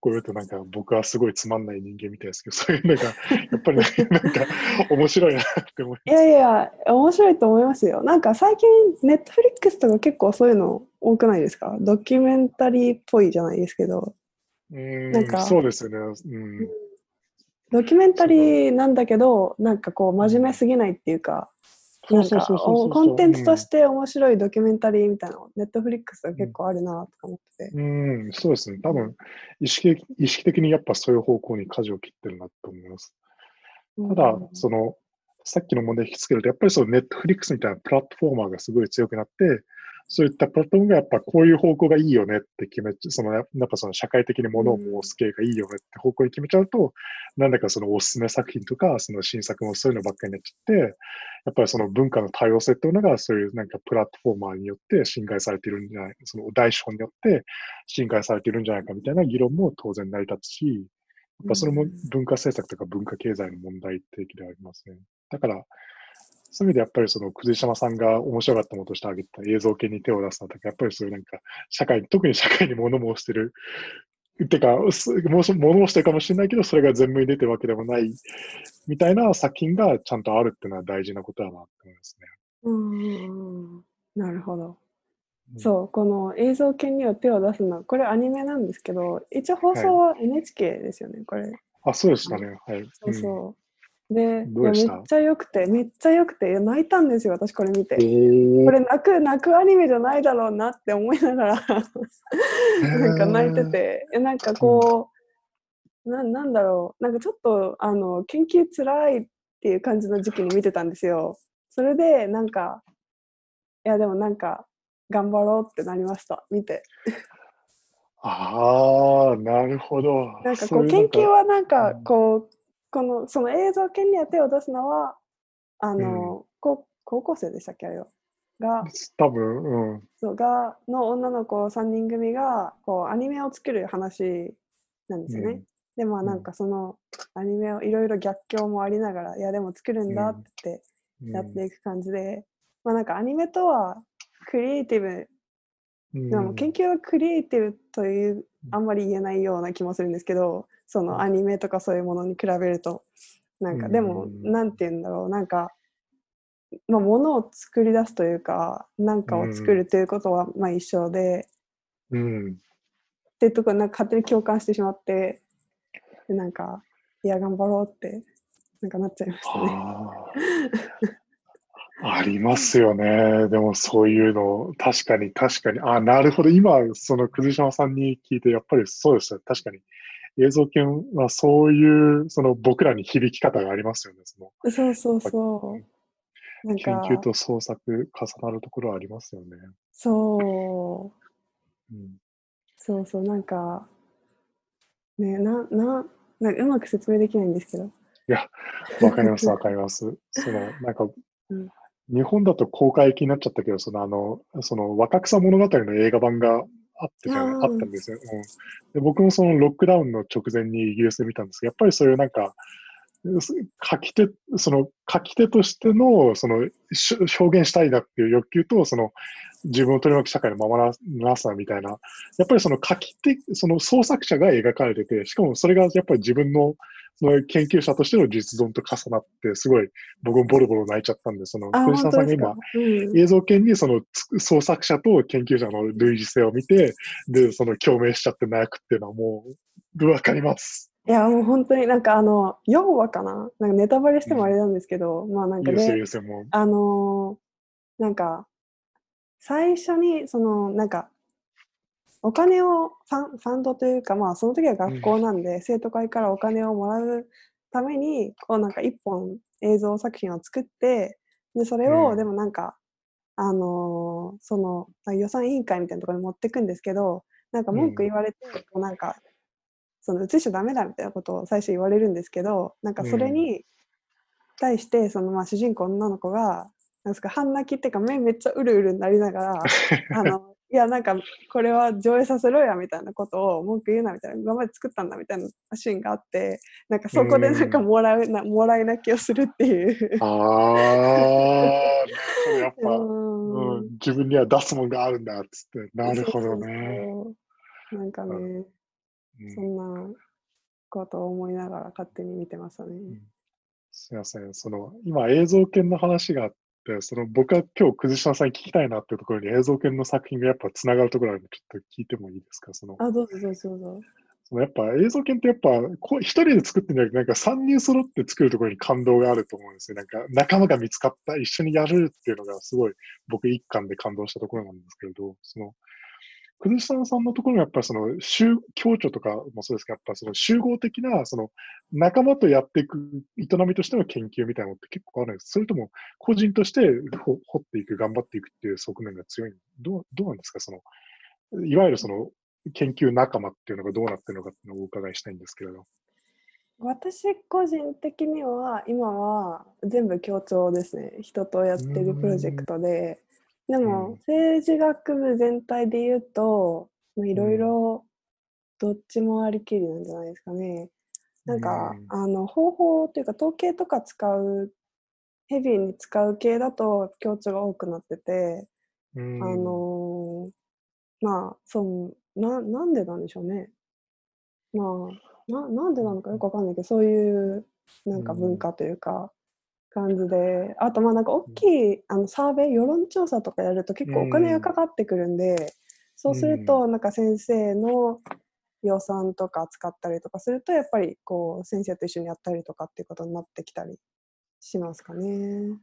Speaker 2: こういうとなんか僕はすごいつまんない人間みたいですけど、そういうのが やっぱりなんか面白いなって思い
Speaker 1: いやいや、面白いと思いますよ。なんか最近、ネットフリックスとか結構そういうの多くないですか？ドキュメンタリーっぽいじゃないですけど、
Speaker 2: うん
Speaker 1: なんか
Speaker 2: そうですよね。うん。
Speaker 1: ドキュメンタリーなんだけど、なんかこう真面目すぎないっていうか、なんかおコンテンツとして面白いドキュメンタリーみたいなの、ネットフリックスが結構あるなとか思ってて。
Speaker 2: うん、うんそうですね。多分意識的、意識的にやっぱそういう方向に舵を切ってるなと思います。ただ
Speaker 1: うん、
Speaker 2: その、さっきの問題引きつけると、やっぱりそのネットフリックスみたいなプラットフォーマーがすごい強くなって、そういったプラットフォームがやっぱこういう方向がいいよねって決めち、そのやっぱその社会的に物を申す系がいいよねって方向に決めちゃうと、なんだかそのおすすめ作品とか、その新作もそういうのばっかりになっちゃって、やっぱりその文化の多様性っていうのが、そういうなんかプラットフォーマーによって侵害されているんじゃない、その大資本によって侵害されているんじゃないかみたいな議論も当然成り立つし、やっぱそれも文化政策とか文化経済の問題提起でありますね。だから、そういう意味でやっぱりその、くず島さんが面白かったものとして挙げた映像系に手を出すのとか、やっぱりそういうなんか、社会、特に社会に物申してる、てか、す物申してるかもしれないけど、それが全部に出てるわけでもない、みたいな作品がちゃんとあるっていうのは大事なことだなと思いますね。
Speaker 1: うんなるほど。
Speaker 2: うん
Speaker 1: そう、この映像系には手を出すのは、これアニメなんですけど、一応放送は NHK ですよね、これ。
Speaker 2: あ、そうでしたね。はい。
Speaker 1: そうそう。で、めっちゃ良くて、めっちゃ良くて、泣いたんですよ、私これ見て。
Speaker 2: うん
Speaker 1: これ泣く、泣くアニメじゃないだろうなって思いながら、なんか泣いてて、えなんかこう、ななんだろう、なんかちょっと、あの、研究つらいっていう感じの時期に見てたんですよ。それで、なんか、いや、でもなんか、頑張ろうってなりました、見て。
Speaker 2: ああ、なるほど。
Speaker 1: なんかこ
Speaker 2: う、
Speaker 1: 研究はなんか
Speaker 2: うん
Speaker 1: こう、この、その映像系には手を出すのは、あの、こう高校生でしたっけ、あれは。が、
Speaker 2: 多分、うん。
Speaker 1: そうがの女の子3人組がこうアニメを作る話なんですよね。
Speaker 2: うん
Speaker 1: でまあ
Speaker 2: うん
Speaker 1: なんかそのアニメをいろいろ逆境もありながらいやでも作るんだって
Speaker 2: うん
Speaker 1: やっていく感じで、まあなんかアニメとはクリエイティブ
Speaker 2: うん
Speaker 1: でも研究はクリエイティブというあんまり言えないような気もするんですけどそのアニメとかそういうものに比べるとなんかでも
Speaker 2: うん
Speaker 1: なんて言うんだろうなんかまあ物を作り出すというか何かを作るということはまあ一緒で
Speaker 2: うん。
Speaker 1: っていうところなんか勝手に共感してしまってでなんかいや頑張ろうってなんかなっちゃいましたね。
Speaker 2: ありますよね。でもそういうの、確かに確かに。あなるほど。今、そのくず島さんに聞いて、やっぱりそうですよ。確かに。映像研はそういう、その僕らに響き方がありますよね。その
Speaker 1: そうそうそう。
Speaker 2: 研
Speaker 1: か
Speaker 2: 究と創作重なるところはありますよね。
Speaker 1: そう
Speaker 2: うん、
Speaker 1: そうそうなんかねなななんかうまく説明できないんですけど。
Speaker 2: いや、わかります、わかります。その、なんか、
Speaker 1: うん
Speaker 2: 日本だと公開気になっちゃったけど、その、あの、その、若草物語の映画版があってじゃない
Speaker 1: あ
Speaker 2: ったんですよ、うん。で。僕もそのロックダウンの直前にイギリスで見たんですけど、やっぱりそういうなんか、す書き手、その書き手としての、その、し表現したいなっていう欲求と、その、自分を取り巻く社会のままななさみたいな、やっぱりその書き手、その創作者が描かれてて、しかもそれがやっぱり自分のその研究者としての実存と重なって、すごい僕もボロボロ泣いちゃったんで、その、
Speaker 1: あ、
Speaker 2: 藤島さんが今、。
Speaker 1: うん
Speaker 2: 映像研にそのつ創作者と研究者の類似性を見て、で、その共鳴しちゃって泣くっていうのはもう、わかります。
Speaker 1: いやもう本当になんかあの4話かな？なんかネタバレしてもあれなんですけど、まあなんか
Speaker 2: いいですよ、いい
Speaker 1: で
Speaker 2: ですよ、もう。
Speaker 1: あのーなんか最初にそのなんかお金をファンファンドというかまあその時は学校なんで、生徒会からお金をもらうためにこうなんか一本映像作品を作ってでそれ
Speaker 2: うん。
Speaker 1: をでもなんか、あのーそのまあ予算委員会みたいなところに持ってくんですけどなんか文句言われて、こうなんかその映しちゃダメだみたいなことを最初言われるんですけどなんかそれに対してそのまあ主人公の女の子がなんですか半泣きっていうか目めっちゃうるうるになりながら あのいやなんかこれは上映させろやみたいなことを文句言うなみたいな今まで作ったんだみたいなシーンがあってなんかそこでなんかもらうなもらい泣きをするっていう。
Speaker 2: ああ、やっぱ、
Speaker 1: うん
Speaker 2: うん、自分には出すもんがあるんだっつって。なるほどね。
Speaker 1: なんかね、
Speaker 2: うん
Speaker 1: そんなことを思いながら勝手に見てましたね。
Speaker 2: すみません。その、今映像系の話があって、その僕は今日、くずしさんに聞きたいなっていうところに映像系の作品がやっぱつながるところあるんで、ちょっと聞いてもいいですか？その、
Speaker 1: あ、どうぞどうぞどうぞ。
Speaker 2: そのやっぱ映像系ってやっぱこう一人で作ってんじゃなくて、なんか3人揃って作るところに感動があると思うんですよ。なんか仲間が見つかった、一緒にやるっていうのがすごい僕一貫で感動したところなんですけれど、その、くずしさんさんのところがやっぱりその、集共著とかもそうですけど、やっぱその集合的な、その仲間とやっていく営みとしての研究みたいなのって結構あるんです。それとも個人として掘っていく、頑張っていくっていう側面が強い。どう、どうなんですか？その、いわゆるその研究仲間っていうのがどうなってるのかっていうのをお伺いしたいんですけれど。
Speaker 1: 私個人的には今は全部協調ですね人とやってるプロジェクトでで
Speaker 2: うん。
Speaker 1: も政治学部全体で言うとまあいろいろどっちもありきりなんじゃないですかね。なんか
Speaker 2: うん。
Speaker 1: あの方法っていうか統計とか使うヘビーに使う系だと協調が多くなってて
Speaker 2: うん。
Speaker 1: あのーまあそうななんでなんでしょうね。まあななんでなのかよくわかんないけどそういうなんか文化というか感じで。あとまあなんか大きいあのサーベイ世論調査とかやると結構お金がかかってくるんでそうするとなんか先生の予算とか使ったりとかするとやっぱりこう先生と一緒にやったりとかっていうことになってきたりしますかね。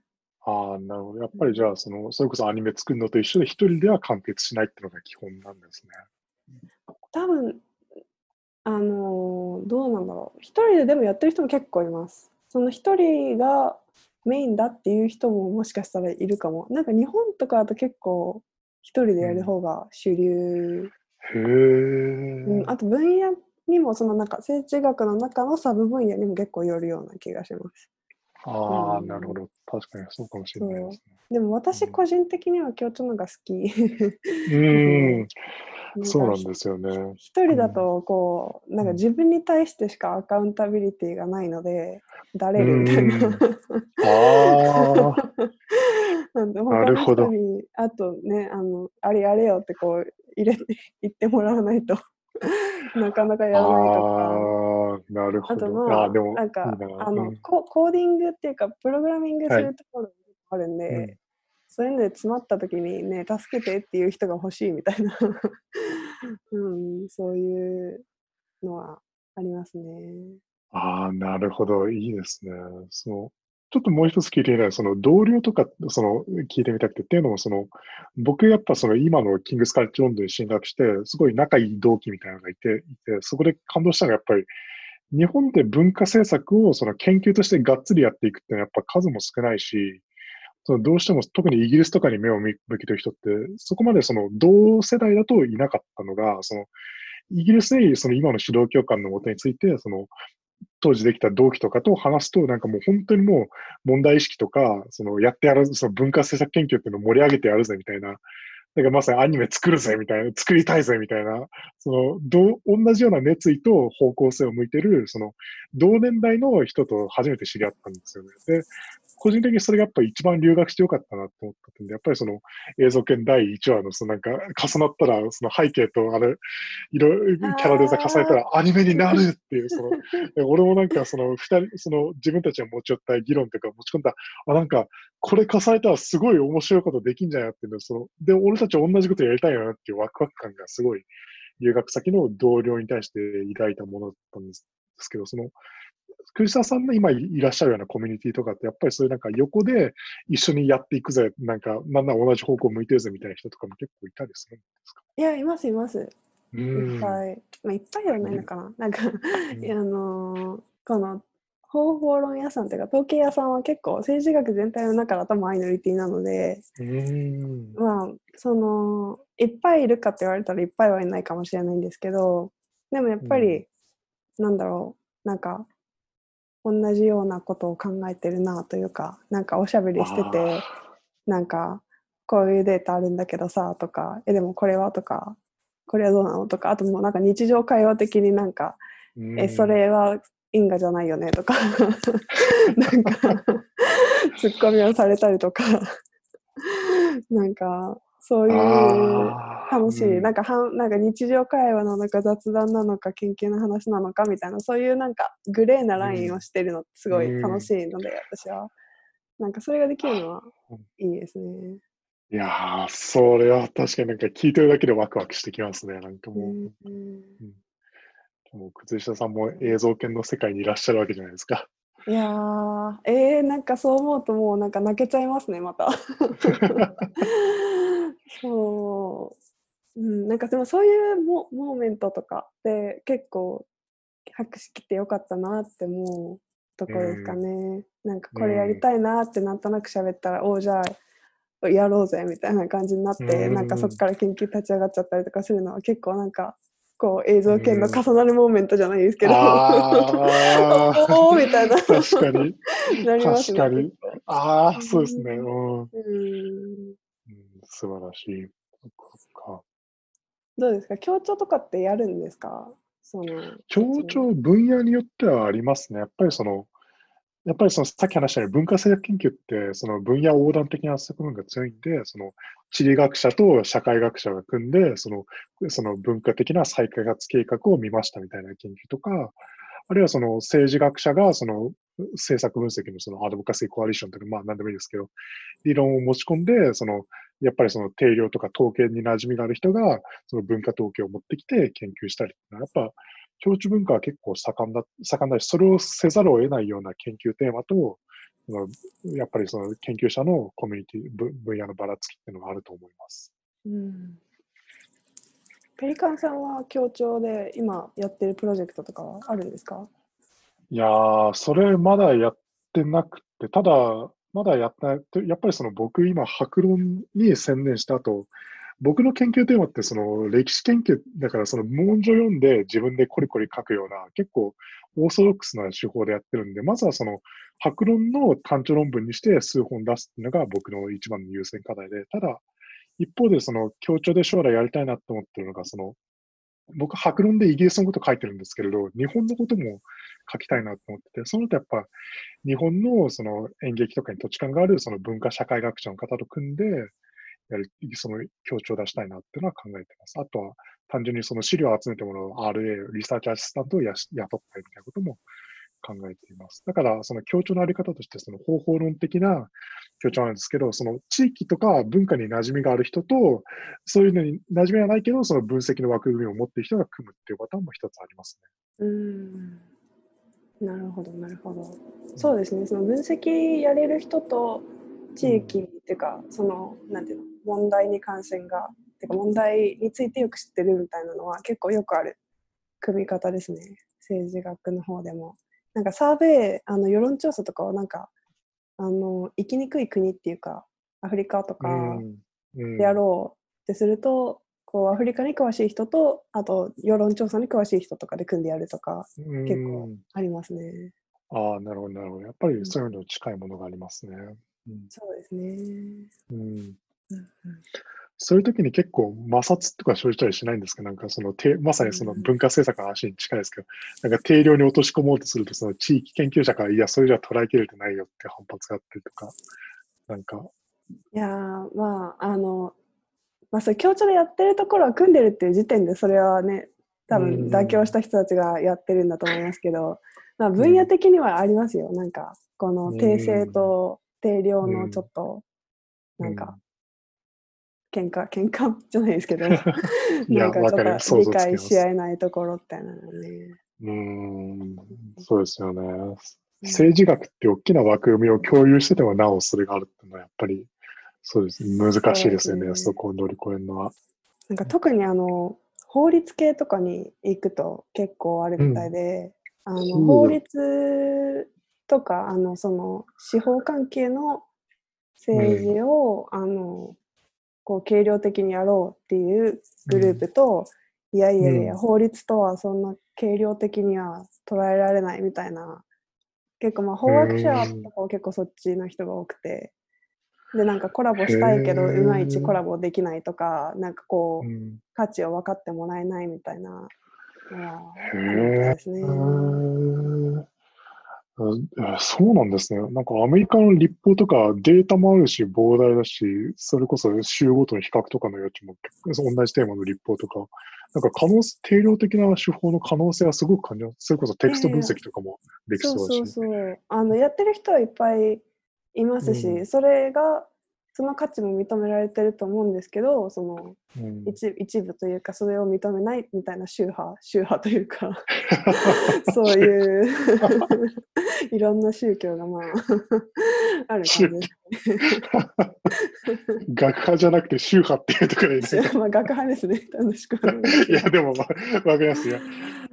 Speaker 2: ああ、なるほど。やっぱりじゃあ、その、それこそアニメ作るのと一緒で一人では完結しないっていうのが基本なんですね。
Speaker 1: 多分あのーどうなんだろう。一人ででもやってる人も結構います。その一人がメインだっていう人ももしかしたらいるかも。なんか日本とかだと結構一人でやる方が主流、
Speaker 2: へえ、
Speaker 1: うん。あと分野にもそのなんか政治学の中のサブ分野にも結構よるような気がします。
Speaker 2: ああ、
Speaker 1: うん。
Speaker 2: なるほど。確かにそうかもしれないです
Speaker 1: でも私
Speaker 2: うん
Speaker 1: 個人的には共通のが好き。
Speaker 2: ね。うん、
Speaker 1: か
Speaker 2: そうなんですよね。
Speaker 1: 一人だとこうなんか自分に対してしかアカウンタビリティがないのでだれるみたいな。
Speaker 2: ああ、
Speaker 1: な
Speaker 2: るほど
Speaker 1: あとねあのあれやれよってこう入れて言ってもらわないと なかなかやらないとか。
Speaker 2: ああ、なるほ
Speaker 1: あと
Speaker 2: ど。
Speaker 1: まあ
Speaker 2: ーでも、
Speaker 1: なんか
Speaker 2: いいな
Speaker 1: あの、
Speaker 2: うん
Speaker 1: ココーディングっていうかプログラミングす
Speaker 2: はい
Speaker 1: るところがあるんで、
Speaker 2: うん
Speaker 1: そういうので詰まった時にね助けてっていう人が欲しいみたいな、うん、そういうのはありますね。
Speaker 2: ああ、なるほど。いいですね。その、ちょっともう一つ聞いてみたい。その、同僚とか、その、聞いてみたくて、っていうのも、その、僕、やっぱその、今のキングスカレッジロンドンに進学して、すごい仲いい同期みたいなのがいて、いて、そこで感動したのが、やっぱり、日本で文化政策をその研究としてがっつりやっていくっていうのはやっぱ数も少ないし、そのどうしても特にイギリスとかに目を向けてる人って、そこまでその同世代だといなかったのが、そのイギリスでその今の指導教官のもとについて、その当時できた同期とかと話すと、なんかもう本当にもう問題意識とか、そのやってやる、その文化政策研究っていうのを盛り上げてやるぜみたいな、だからまさにアニメ作るぜみたいな、作りたいぜみたいな、その、どう、同じような熱意と方向性を向いてる、その、同年代の人と初めて知り合ったんですよね。で、個人的にそれがやっぱり一番留学してよかったなと思ったんで、やっぱりその映像研第1話のそのなんか重なったら、その背景とあれ、いろいろキャラデザ重ねたらアニメになるっていう、その、で俺もなんかその二人、その自分たちが持ち寄った議論とか持ち込んだ、あ、なんかこれ重ねたらすごい面白いことできんじゃないっていうのその、で、俺たち同じことやりたいよなっていうワクワク感がすごい留学先の同僚に対して抱いたものだったんですですけど、その、栗沢さんの今いらっしゃるようなコミュニティとかって、やっぱりそういうなんか横で一緒にやっていくぜ、なんか、なんなら同じ方向向いてるぜみたいな人とかも結構いたりするんですか？
Speaker 1: いやいますいます。
Speaker 2: う
Speaker 1: いっぱい。まあ、いっぱいではないのかな。なんか、いや あのーこの方法論屋さんというか統計屋さんは結構政治学全体の中だとマイノリティなので、
Speaker 2: うん。
Speaker 1: まあそのいっぱいいるかって言われたらいっぱいはいないかもしれないんですけどでもやっぱり、なんだろうなんか同じようなことを考えてるなというかなんかおしゃべりしててなんかこういうデータあるんだけどさとかえでもこれは？とかこれはどうなの？とかあともうなんか日常会話的になんか、えそれは因果じゃないよねとか。なんかツッコミをされたりとか。なんかそういう楽しい、うん、なんかはなんか日常会話なのか雑談なのか研究の話なのかみたいなそういうなんかグレーなラインをしてるのすごい楽しいので、うん、私は。なんかそれができるのはいいですね。
Speaker 2: いやー、それは確かになんか聞いてるだけでワクワクしてきますね。なんかもう。うん、うん、もう靴下さんも映像研の世界にいらっしゃるわけじゃないですか。
Speaker 1: いやー、えー、なんかそう思うともうなんか泣けちゃいますね、また。そう、うん、なんかでもそういうモモーメントとかって結構博識ってよかったなって思うところですかね。うん、なんかこれやりたいなってなんとなく喋ったら、うん、おじゃあやろうぜみたいな感じになって、うん、なんかそこから研究立ち上がっちゃったりとかするのは結構なんかこう映像系の重なるモーメントじゃないですけど、うん、おおみたいな
Speaker 2: 確かになりますね。確かに。ああ、そうですね。うん。うん素晴らしい。
Speaker 1: どうですか？協調とかってやるんですか？その
Speaker 2: 協調分野によってはありますね。やっぱりその、やっぱりそのさっき話したように文化政策研究ってその分野横断的な側面が強いんで、その地理学者と社会学者が組んで、そのその文化的な再開発計画を見ましたみたいな研究とか、あるいはその政治学者がその政策分析のそのアドボカシーコアリションというか、まあ何でもいいですけど、理論を持ち込んで、そのやっぱりその定量とか統計に馴染みがある人が、その文化統計を持ってきて研究したりやっぱ、教授文化は結構盛んだ、盛んだし、それをせざるを得ないような研究テーマと、やっぱりその研究者のコミュニティ、分野のばらつきっていうのがあると思います。うん、
Speaker 1: ペリカンさんは協調で今やってるプロジェクトとかはあるんですか？
Speaker 2: いやー、それまだやってなくて、ただ、まだやってない。やっぱりその僕今、白論に専念した後、僕の研究テーマってその歴史研究だからその文書読んで自分でコリコリ書くような結構オーソドックスな手法でやってるんで、まずはその白論の単調論文にして数本出すっていうのが僕の一番の優先課題で、ただ一方でその協調で将来やりたいなと思ってるのが、その僕、白論でイギリスのこと書いてるんですけれど、日本のことも書きたいなと思ってて、そのとやっぱ、日本のその演劇とかに土地勘があるその文化社会学者の方と組んで、やる、その強調を出したいなっていうのは考えてます。あとは、単純にその資料を集めてもらう RA、リサーチアシスタントを雇ったりみたいなことも考えています。だから、その強調のあり方として、その方法論的な強調なんですけど、その地域とか文化に馴染みがある人と、そういうのに馴染みはないけど、その分析の枠組みを持っている人が組むっていうパターンも一つあります
Speaker 1: ね。うんなるほど、なるほど。そうですね、その分析やれる人と地域っていうか、その、なんていうの、問題に関心が、てか問題についてよく知ってるみたいなのは結構よくある組み方ですね。政治学の方でも。なんかサーベイあの世論調査とかはなんかあの生きにくい国っていうかアフリカとかでやろうってすると、こうアフリカに詳しい人とあと世論調査に詳しい人とかで組んでやるとか結構ありますね。
Speaker 2: ああなるほどなるほどやっぱりそういうの近いものがありますね。
Speaker 1: うん、そうですね。うん、うんうん。
Speaker 2: そういう時に結構摩擦とか生じたりしないんですか？なんかその、まさにその文化政策の話に近いですけど、なんか定量に落とし込もうとすると、その地域研究者から、いや、それじゃ捉えきれてないよって反発があったりとか、なんか。
Speaker 1: いやまあ、あの、まあ、それ協調でやってるところは組んでるっていう時点で、それはね、多分妥協した人たちがやってるんだと思いますけど、まあ、分野的にはありますよ。なんか、この定性と定量のちょっと、なんか、喧嘩喧嘩 じゃないですけど なんかちょっと理解し合えないところってなのね。
Speaker 2: うんそうですよね。政治学って大きな枠組みを共有しててもなおそれがあるっていうのはやっぱりそうです。ね難しいですよね、ね、そこを乗り越えるのは。
Speaker 1: なんか特にあの法律系とかに行くと結構あるみたいで、うん、あの法律とかあのその司法関係の政治を、うん、あのこう軽量的にやろうっていうグループと、うん、いやいやいや、法律とはそんな軽量的には捉えられないみたいな結構まあ法学者とかは結構そっちの人が多くてでなんかコラボしたいけどいまいちコラボできないとかなんかこう、
Speaker 2: うん。
Speaker 1: 価値を分かってもらえないみたいなのはあ
Speaker 2: へ
Speaker 1: るみたいですね。
Speaker 2: そうなんですね。なんかアメリカの立法とかデータもあるし膨大だし、それこそ週ごとの比較とかの余地も同じテーマの立法とか、なんか可能定量的な手法の可能性はすごく感じます。それこそテクスト分析とかもでき
Speaker 1: そ
Speaker 2: そううだし。
Speaker 1: そうそうあのやってる人はいっぱいいますし、
Speaker 2: うん
Speaker 1: それがその価値も認められてると思うんですけどその
Speaker 2: うん。
Speaker 1: 一一部というかそれを認めないみたいな宗派 宗派というか そういう いろんな宗教がまあある感じです
Speaker 2: 学派じゃなくて宗派っていうところで、ね、
Speaker 1: 宗まあ学派ですね。楽しくい
Speaker 2: いや、でも、まあ、わかりますよ。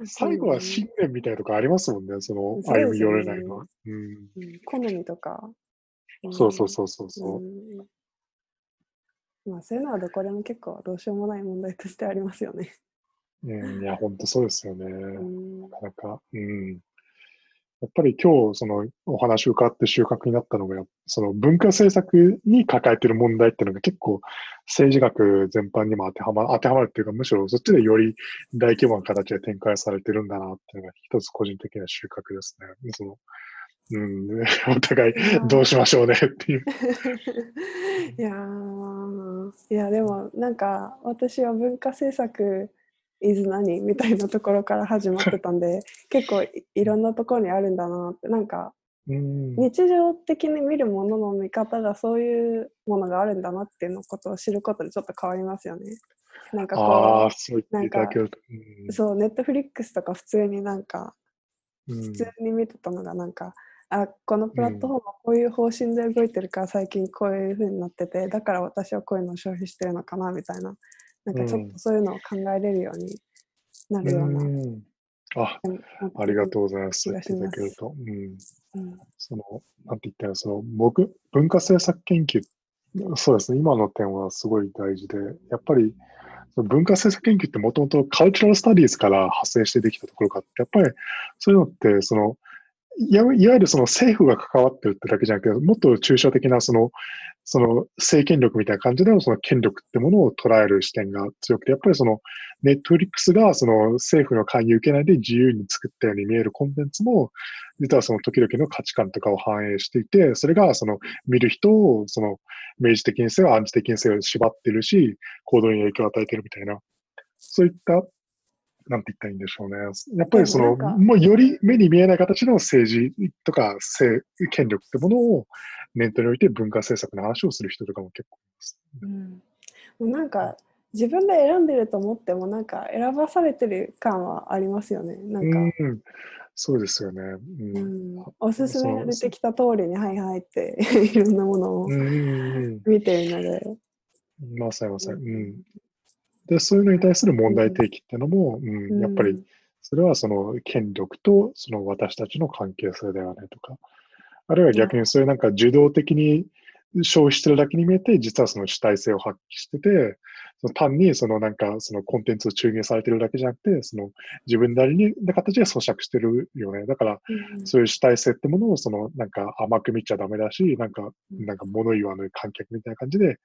Speaker 2: 最後は信念みたいなとこありますもんね、その歩み寄れないのは。うん。
Speaker 1: うん。好みとか、
Speaker 2: そうそうそうそうそう。
Speaker 1: うんまあそういうのはどこでも結構どうしようもない問題としてありますよね。
Speaker 2: うん、いや、本当そうですよね。
Speaker 1: うん
Speaker 2: なかなか。うん。やっぱり今日、そのお話を伺って収穫になったのが、その文化政策に抱えている問題っていうのが結構政治学全般にも当てはま当てはまるっていうか、むしろそっちでより大規模な形で展開されてるんだなっていうのが一つ個人的な収穫ですね。そのうん、お互いどうしましょうねっていう。
Speaker 1: いやー。いやでもなんか私は文化政策 is 何みたいなところから始まってたんで 結構いいろんなところにあるんだなって。なんか
Speaker 2: うん。
Speaker 1: 日常的に見るものの見方がそういうものがあるんだなっていうのことを知ることでちょっと変わりますよね。なんか
Speaker 2: ああ、
Speaker 1: こ
Speaker 2: そう言っていただけると。
Speaker 1: うそうネットフリックスとか普通になんか
Speaker 2: うん。
Speaker 1: 普通に見てたのがなんか、あこのプラットフォームはこういう方針で動いてるから最近こういう風になっててだから私はこういうのを消費してるのかなみたいな。なんかちょっ
Speaker 2: うん
Speaker 1: とそういうのを考えれるようになるような、
Speaker 2: うん。あ、
Speaker 1: うん
Speaker 2: ありがとうございます。
Speaker 1: 気が
Speaker 2: 言っていただけると。うん。
Speaker 1: うん。
Speaker 2: その、なんて言ったら、その、僕、文化政策研究、そうですね、今の点はすごい大事で、やっぱり、文化政策研究ってもともとカルチャラルスタディーズから派生してできたところがあって、やっぱりそういうのって、その、いわゆるその政府が関わってるってだけじゃなくて、もっと抽象的なその、その政権力みたいな感じでのその権力ってものを捉える視点が強くて、やっぱりそのネットフリックスがその政府の介入受けないで自由に作ったように見えるコンテンツも、実はその時々の価値観とかを反映していて、それがその見る人をその明示的にせよ、暗示的にせよ縛ってるし、行動に影響を与えてるみたいな、そういった、なんて言ったらいいんでしょうね。やっぱりその、
Speaker 1: でも
Speaker 2: うより目に見えない形の政治とか政権力ってものを念頭に置いて文化政策の話をする人とかも結構います。
Speaker 1: うんもうなんか自分で選んでると思ってもなんか選ばされてる感はありますよねなんか、
Speaker 2: うん、そうですよね。う
Speaker 1: うんんおすすめが出てきた通りにはいはいって いろんなものを見てるので、
Speaker 2: うん、まさにまさに。うん。で、そういうのに対する問題提起っていうのも、うん、やっぱり、それはその権力とその私たちの関係性ではないとか、あるいは逆にそういうなんか受動的に消費してるだけに見えて、実はその主体性を発揮してて、その単にそのなんかそのコンテンツを注入されてるだけじゃなくて、その自分なりにな形で咀嚼してるよね。だから、
Speaker 1: うん。
Speaker 2: そういう主体性ってものをそのなんか甘く見ちゃダメだし、なんか、なんか物言わぬ観客みたいな感じで、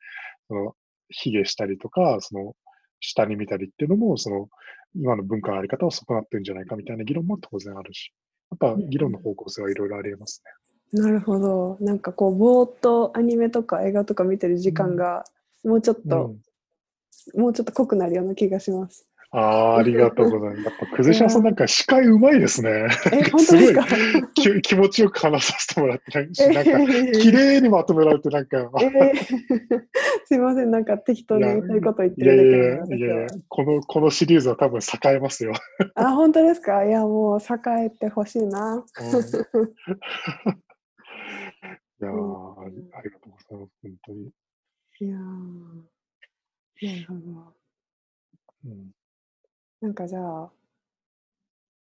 Speaker 2: その、卑下したりとか、その、下に見たりっていうのも、その、今の文化のあり方を損なってるんじゃないかみたいな議論も当然あるし、やっぱ議論の方向性はいろいろありえます
Speaker 1: なるほどなんかこうぼーっとアニメとか映画とか見てる時間がもうちょっ
Speaker 2: ね。
Speaker 1: と、もうちょっと濃くなるような気がします。
Speaker 2: ああ、ありがとうございます。やっぱ、くずしゃさんなんか司会うまいですね。
Speaker 1: え 本当ですか？
Speaker 2: き気持ちよく話させてもらってないし、
Speaker 1: え
Speaker 2: なんか、綺麗にまとめられて、なんか、
Speaker 1: えー すいませんなんか適当に言いたいこと言って
Speaker 2: いやい
Speaker 1: る
Speaker 2: や
Speaker 1: だけ
Speaker 2: いやいや
Speaker 1: なんです
Speaker 2: この、このシリーズは多分栄えますよ。
Speaker 1: あ本当ですか？いやもう栄えてほしいな。
Speaker 2: うん いやー
Speaker 1: うん
Speaker 2: ありがとうございます、本当に。
Speaker 1: いやーなるほど。
Speaker 2: うん、
Speaker 1: なんかじゃあ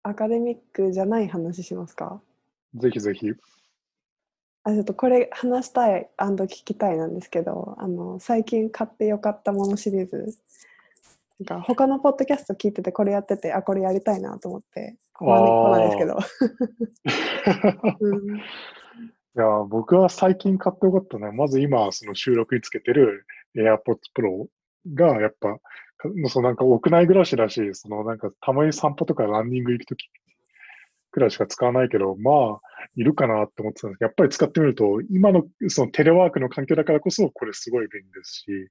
Speaker 1: アカデミックじゃない話しますか？
Speaker 2: ぜひぜひ。
Speaker 1: あちょっとこれ話したい聞きたいなんですけどあの最近買ってよかったものシリーズなんか他のポッドキャスト聞いててこれやっててあこれやりたいなと思って真似っこなんですけど、うん
Speaker 2: いや、僕は最近買ってよかったね。まず今、その収録につけてる AirPods Pro が、やっぱ、そうなんか屋内暮らしだし、そのなんかたまに散歩とかランニング行くときくらいしか使わないけど、まあ、いるかなって思ってたんですけど、やっぱり使ってみると、今のそのテレワークの環境だからこそ、これすごい便利ですし、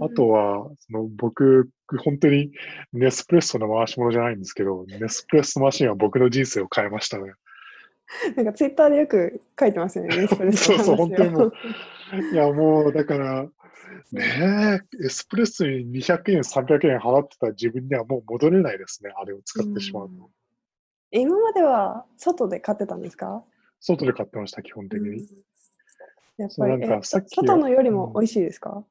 Speaker 2: あとは、その僕、本当にネスプレッソの回し物じゃないんですけど、ネスプレッソマシンは僕の人生を変えましたね。
Speaker 1: なんかツイッターでよく書いてますよね、
Speaker 2: そうそう、本当にもう。いや、もう、だから、ねえ、エスプレッソに200円、300円払ってた自分にはもう戻れないですね、あれを使ってしまうと。
Speaker 1: 今までは外で買ってたんですか？
Speaker 2: 外で買ってました、基本的に。
Speaker 1: やっぱり、なんかさっき外のよりも美味しいですか、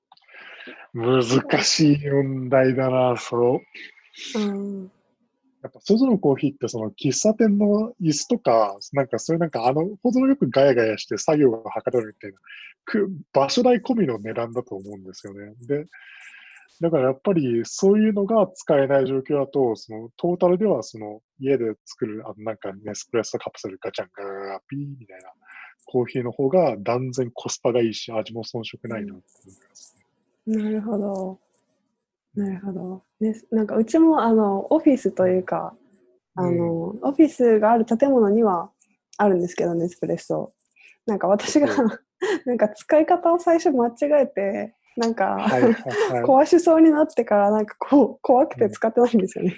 Speaker 2: 難しい問題だな、そう。うんやっぱ外のコーヒーってその喫茶店の椅子とか、なんかそういうなんかあの、程よくガヤガヤして作業がはかどるみたいな、場所代込みの値段だと思うんですよね。で、だからやっぱりそういうのが使えない状況だと、そのトータルではその家で作る、あのなんかネスプレッソカプセルガチャンガーピーみたいなコーヒーの方が断然コスパがいいし、味も遜色ないなって思います、
Speaker 1: ね、なるほど。なるほど。ね、なんかうちもあのオフィスというか、あの、うん、オフィスがある建物にはあるんですけど、ネスプレッソ。なんか私が なんか使い方を最初間違えて、なんか、はいはいはい、壊しそうになってから、なんかこう、怖くて使ってないんですよね。ちょっ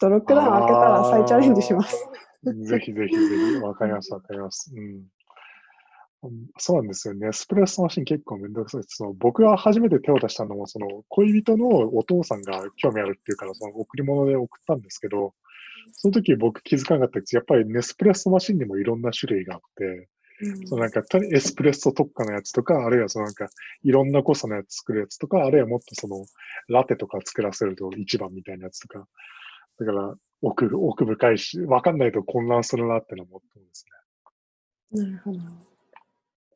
Speaker 1: とロックダウン開けたら再チャレンジします。
Speaker 2: ぜひぜひぜひ、わかります、わかります。うんそうなんですよね。エスプレッソマシン結構めんどくさいです。その僕が初めて手を出したのも、その恋人のお父さんが興味あるっていうから、その贈り物で送ったんですけど、その時僕気づかなかったです。やっぱりネスプレッソマシンにもいろんな種類があって、うん、そのなんかエスプレッソ特化のやつとか、あるいはそのなんかいろんな濃さのやつ作るやつとか、あるいはもっとそのラテとか作らせると一番みたいなやつとか、だから奥奥深いし、わかんないと混乱するなってのも思ってます
Speaker 1: ね。なるほど。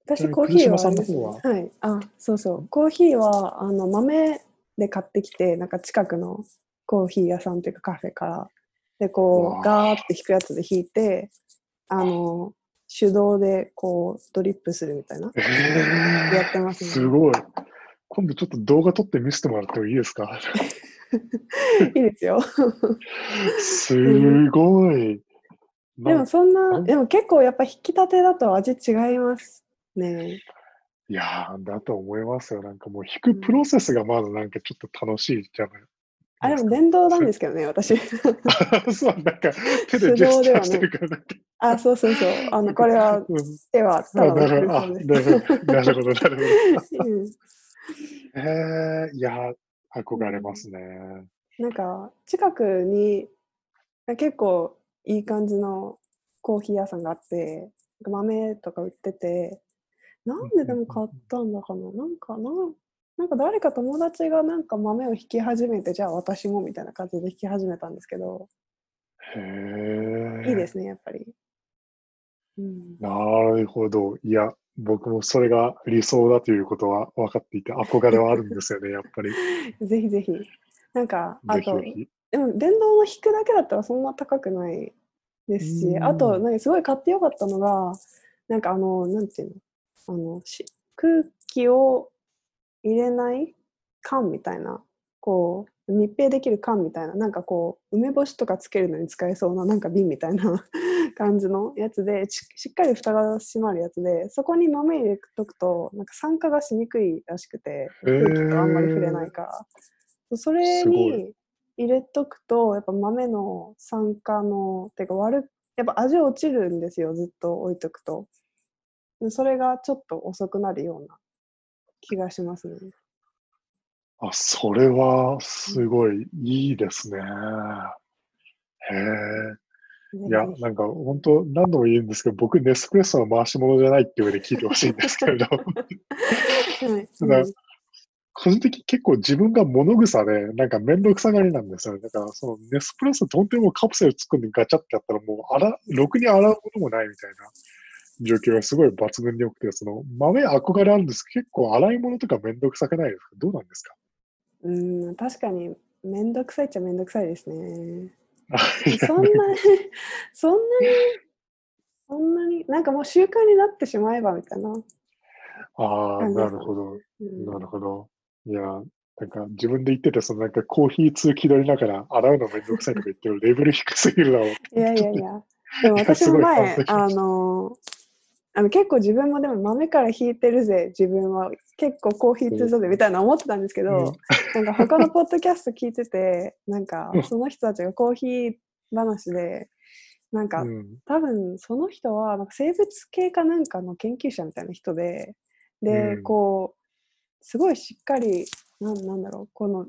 Speaker 1: 私コーヒーはは、はい、あそうそう。コーヒーはあの豆で買ってきてなんか近くのコーヒー屋さんというかカフェから。でこうガーって引くやつで引いてあの手動でこうドリップするみたいな、えー、やってます
Speaker 2: ね。すごい。今度ちょっと動画撮って見せてもらってもいいですか？
Speaker 1: いいですよ。
Speaker 2: すごい、
Speaker 1: でもそんなでも結構やっぱ引き立てだと味違いますね
Speaker 2: いやー、だと思いますよ。なんかもう弾くプロセスがまずなんかちょっと楽しいじゃない。
Speaker 1: あ、でも電動なんですけどね、私。
Speaker 2: そう、なんか手でジェスチャーしてるから、ね、
Speaker 1: あ、そうそうそう。あの、これは、手はただのなるほど、なるほど、なるほど。
Speaker 2: えー、いや、憧れますね。
Speaker 1: なんか、近くに結構いい感じのコーヒー屋さんがあって、豆とか売ってて、なんででも買ったんだかな？なんかな、なんか誰か友達がなんか豆を引き始めて、じゃあ私もみたいな感じで引き始めたんですけど、
Speaker 2: へ
Speaker 1: いいですね、やっぱり。
Speaker 2: うん、なるほど。いや、僕もそれが理想だということは分かっていて、憧れはあるんですよね、やっぱり。
Speaker 1: ぜひぜひ。なんか、あと、でも電動の引くだけだったらそんな高くないですし、あと、なんかすごい買ってよかったのが、なんかあの、なんていうの？あのし空気を入れない缶みたいなこう密閉できる缶みたいななんかこう梅干しとかつけるのに使えそうななんか瓶みたいな 感じのやつでしっかり蓋が閉まるやつでそこに豆入れとくとなんか酸化がしにくいらしくて空気とあんまり触れないから、えー、それに入れとくとやっぱ豆の酸化のてか悪やっぱ味落ちるんですよずっと置いとくと。それがちょっと遅くなるような気がしますね。
Speaker 2: あ、それはすごいいいですね。へえ。いや、なんか本当何度も言うんですけど、僕ネスプレッソの回し物じゃないっていうで聞いてほしいんですけれど。はい、個人的に結構自分が物草で、なんか面倒くさがりなんですよね。だから、そのネスプレッソって本当にもうカプセル作ってガチャってやったらもう、あら、ろくに洗うこともないみたいな状況がすごい抜群に良くて、その豆憧れあるんですけど、結構洗い物とかめんどくさくないですか？どうなんですか？
Speaker 1: うん、確かにめんどくさいっちゃめんどくさいですね。そんなに、そんなにそんなに、なんかもう習慣になってしまえばみたいな。
Speaker 2: ああ、なるほど。
Speaker 1: うん
Speaker 2: なるほど。いや、なんか自分で言ってて、そのなんかコーヒー通気取りながら洗うのめんどくさいとか言ってるレベル低すぎるだろう。
Speaker 1: いやいやいや。でも私も前 あのあの結構自分もでも豆から引いてるぜ、自分は。結構コーヒー通だぜみたいな思ってたんですけど、
Speaker 2: うん。
Speaker 1: なんか他のポッドキャスト聞いてて、なんか
Speaker 2: うん。
Speaker 1: その人たちがコーヒー話で、なんか
Speaker 2: うん。
Speaker 1: 多分その人はなんか生物系かなんかの研究者みたいな人で、で、
Speaker 2: うん。
Speaker 1: こう、すごいしっかり、なんなんだろう、この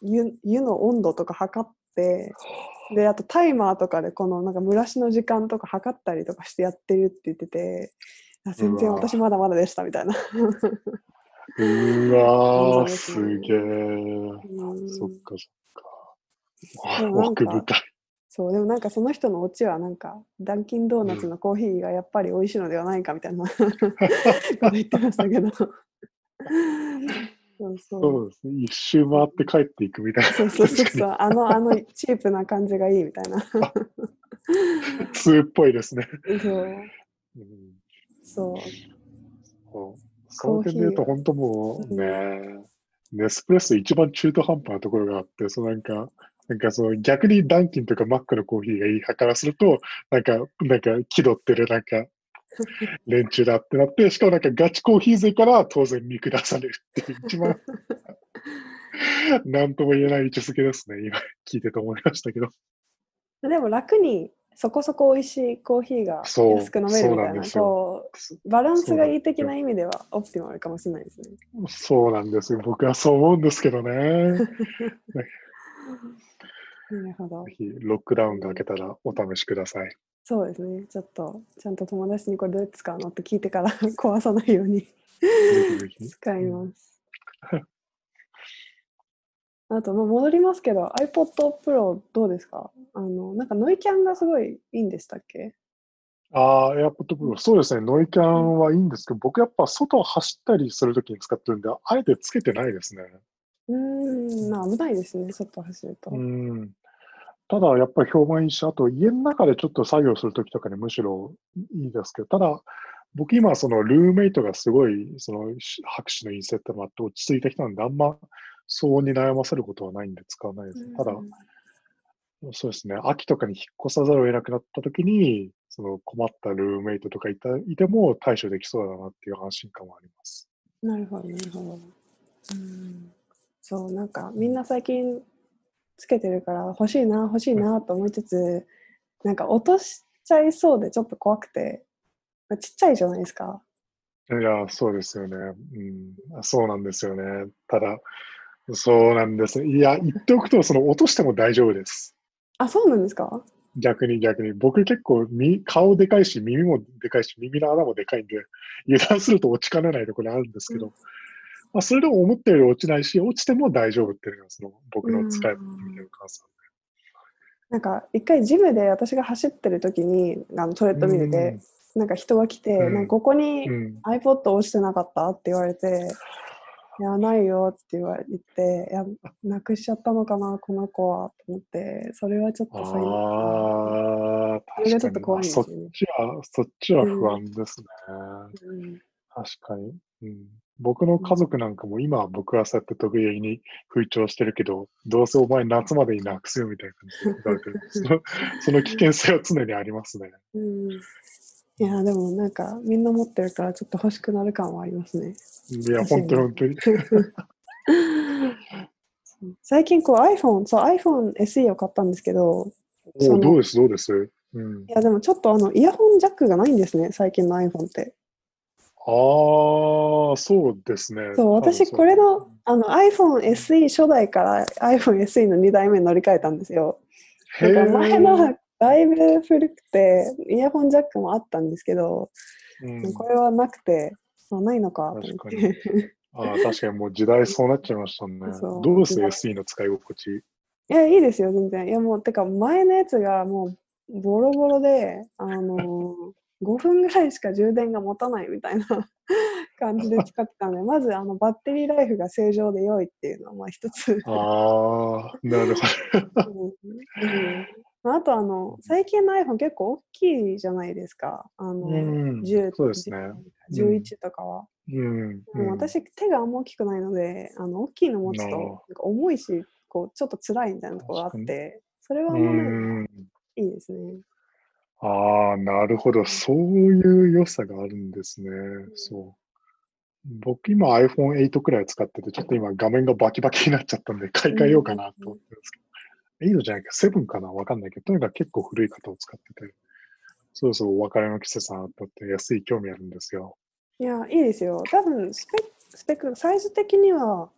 Speaker 1: 湯湯の温度とか測って、で、あとタイマーとかでこのなんか蒸らしの時間とか測ったりとかしてやってるって言ってて、あ全然私まだまだでしたみたいな。
Speaker 2: うわ
Speaker 1: す
Speaker 2: げえ。
Speaker 1: うん
Speaker 2: そっかそっか。奥深い。
Speaker 1: そう、でもなんかその人のオチはなんか、ダンキンドーナツのコーヒーがやっぱり美味しいのではないかみたいな こと言ってましたけど。そうそう。
Speaker 2: そうですね。一周回って帰っていくみたいな。
Speaker 1: そうそうそうそう、あの、あのチープな感じがいいみたいな。
Speaker 2: に通っぽいですね。
Speaker 1: そう、
Speaker 2: うん。
Speaker 1: そう、
Speaker 2: そう。その点で言う。と、
Speaker 1: コ
Speaker 2: 本当もう。
Speaker 1: う。ん
Speaker 2: ね、ネスプレッソ一番中途半端なところがあって、そう。なんか、なんかその逆にダンキンとかマックのコーヒーがいい派からすると、なんか、なんか気取ってるなんか 連中だってなって、しかもなんかガチコーヒー勢から当然見下されるっていう一番なんとも言えない位置づけですね。今聞いてて思いましたけど。
Speaker 1: でも楽にそこそこ美味しいコーヒーが安く飲めるみた
Speaker 2: いん
Speaker 1: な、こう、バランスがいい的な意味ではオプティマルかもしれないですね。
Speaker 2: そうなんですよ。僕はそう思うんですけどね。
Speaker 1: なるほど
Speaker 2: ぜ。ひロックダウンが明けたらお試しください。
Speaker 1: そうですね。ちょっと、ちゃんと友達にこれどうやって使うのって聞いてから 壊さないように。使います。あと、まあ、戻りますけど、iPod Pro どうですか？あの、なんかノイキャンがすごいいいんでしたっけ？
Speaker 2: ああ、AirPod Pro、そうですね。ノイキャンはいいんですけど、僕やっぱ外を走ったりするときに使ってるんで、あえてつけてないですね。
Speaker 1: うーん、まあ危ないですね、外走ると。
Speaker 2: うん。ただ、やっぱり評判いいし、あと家の中でちょっと作業するときとかにむしろいいですけど、ただ、僕今、そのルームメイトがすごい、その拍手の陰性ってのもあって落ち着いた人なんで、あんま騒音に悩ませることはないんで使わないです。ただ、
Speaker 1: うん
Speaker 2: そうですね。秋とかに引っ越さざるを得なくなったときに、その困ったルームメイトとかいたいても対処できそうだなっていう安心感はあります。
Speaker 1: なるほど、なるほど。うん、そう、なんかみんな最近つけてるから欲しいな、欲しいなと思いつつ、なんか落としちゃいそうでちょっと怖くて、ちっちゃいじゃないですか。
Speaker 2: いや、そうですよね。うん、そうなんですよね。ただ、そうなんです。いや、言っておくと、その落としても大丈夫です。
Speaker 1: あ、そうなんですか？
Speaker 2: 逆に逆に。僕結構み顔でかいし、耳もでかいし、耳の穴もでかいんで、油断すると落ちかねないところあるんですけど、
Speaker 1: うん
Speaker 2: まあ、それでも思ったより落ちないし、落ちても大丈夫っていうのが、その僕の使い感想。
Speaker 1: なんか一回ジムで私が走ってる時にあのトレッドミルで、なんか人が来て、
Speaker 2: うん。
Speaker 1: なんかここに
Speaker 2: うん、うん
Speaker 1: iPod 落ちてなかったって言われて、いや、ないよって言われて、いや、なくしちゃったのかな、この子は、と思って、それはちょっと最
Speaker 2: ああ、
Speaker 1: それがちょっと
Speaker 2: 確かに
Speaker 1: 怖いんですよね。
Speaker 2: そっちは、そっちは不安ですね。
Speaker 1: うん
Speaker 2: 確かに、うん。僕の家族なんかも今は僕はそうやって得意に吹聴してるけど、どうせお前夏までになくすよみたいな感じで言われてる。その その危険性は常にありますね。
Speaker 1: うんいや、でもなんか、みんな持ってるから、ちょっと欲しくなる感はありますね。
Speaker 2: いや、本当に本当に。
Speaker 1: 最近、こう iPhone、そう、iPhone SE を買ったんですけど、
Speaker 2: おどうです、どうです？うん
Speaker 1: い。や、でもちょっとあの、イヤホンジャックがないんですね、最近の iPhone って。
Speaker 2: ああ、そうですね。
Speaker 1: そう、私、これのあの iPhone SE 初代から iPhone SE の2代目に乗り換えたんですよ。か前のだいぶ古くて、イヤホンジャックもあったんですけど、
Speaker 2: うん
Speaker 1: これはなくて、あないのか
Speaker 2: 確か
Speaker 1: て。
Speaker 2: ああ、確かにもう時代そうなっちゃいましたね。どうです ?SE の使い心地。
Speaker 1: いや、いいですよ、全然。いや、もう、てか、前のやつがもう、ボロボロで、あのー、5分ぐらいしか充電が持たないみたいな 感じで使ってたので、まず、あの、バッテリーライフが正常で良いっていうのは、まあ、一つ。
Speaker 2: ああ、なるほど。
Speaker 1: うんあ、あとあの、最近の iPhone 結構大きいじゃないですか。あの、
Speaker 2: うん
Speaker 1: 10
Speaker 2: そうですね
Speaker 1: 10 11とかは。
Speaker 2: うん。
Speaker 1: でも私、手があんま大きくないので、あの大きいの持つと、
Speaker 2: な
Speaker 1: んか重いし、こう、ちょっと辛いみたいなところがあっ
Speaker 2: 確
Speaker 1: て、それは
Speaker 2: う
Speaker 1: あんまない
Speaker 2: ん。
Speaker 1: いいですね。
Speaker 2: ああ、なるほど。そういう良さがあるんですね。そう。僕今 iPhone8 くらい使ってて、ちょっと今画面がバキバキになっちゃったんで、買い替えようかなと思ってるんですけど。8じゃないか、7かなわかんないけど、とにかく結構古い型を使ってて、そろそろお別れの季節だなと思って安い興味あるんですよ。
Speaker 1: いや、いいですよ。多分スペック、スペック、サイズ的には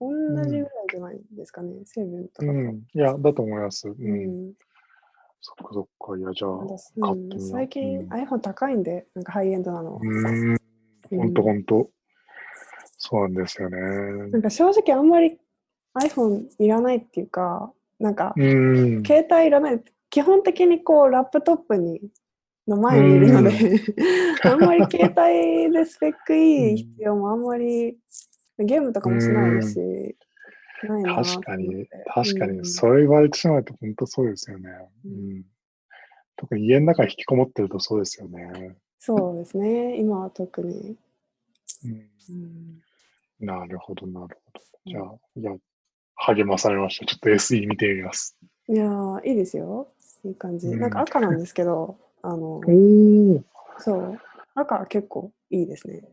Speaker 1: 同じぐらいじゃないですかね、セブンとかと。
Speaker 2: うん。いや、だと思います。う。
Speaker 1: うんん
Speaker 2: そっかそっか。いや、じゃあ、買ってみよう。
Speaker 1: 最近、iPhone 高いんで、なんかハイエンドなの。
Speaker 2: うん。ほんとほんと。そうなんですよね。
Speaker 1: なんか正直あんまり iPhone いらないっていうか、なんか
Speaker 2: うん。
Speaker 1: 携帯いらない。基本的にこうラップトップにの前にいるので、あんまり携帯でスペックいい必要もあんまりゲームとかもしないし、
Speaker 2: 確かに、確かに、
Speaker 1: うん
Speaker 2: それ言われてしまうと本当そうですよね。
Speaker 1: う
Speaker 2: うん。特に家の中に引きこもってるとそうですよね。
Speaker 1: そうですね、今は特に。
Speaker 2: うん、
Speaker 1: うん
Speaker 2: なるほど、なるほど。じゃあ、いや、励まされました。ちょっと SE 見てみます。
Speaker 1: いやー、いいですよ。いい感じ。
Speaker 2: うん
Speaker 1: なんか赤なんですけど、あの、そう、赤は結構いいですね。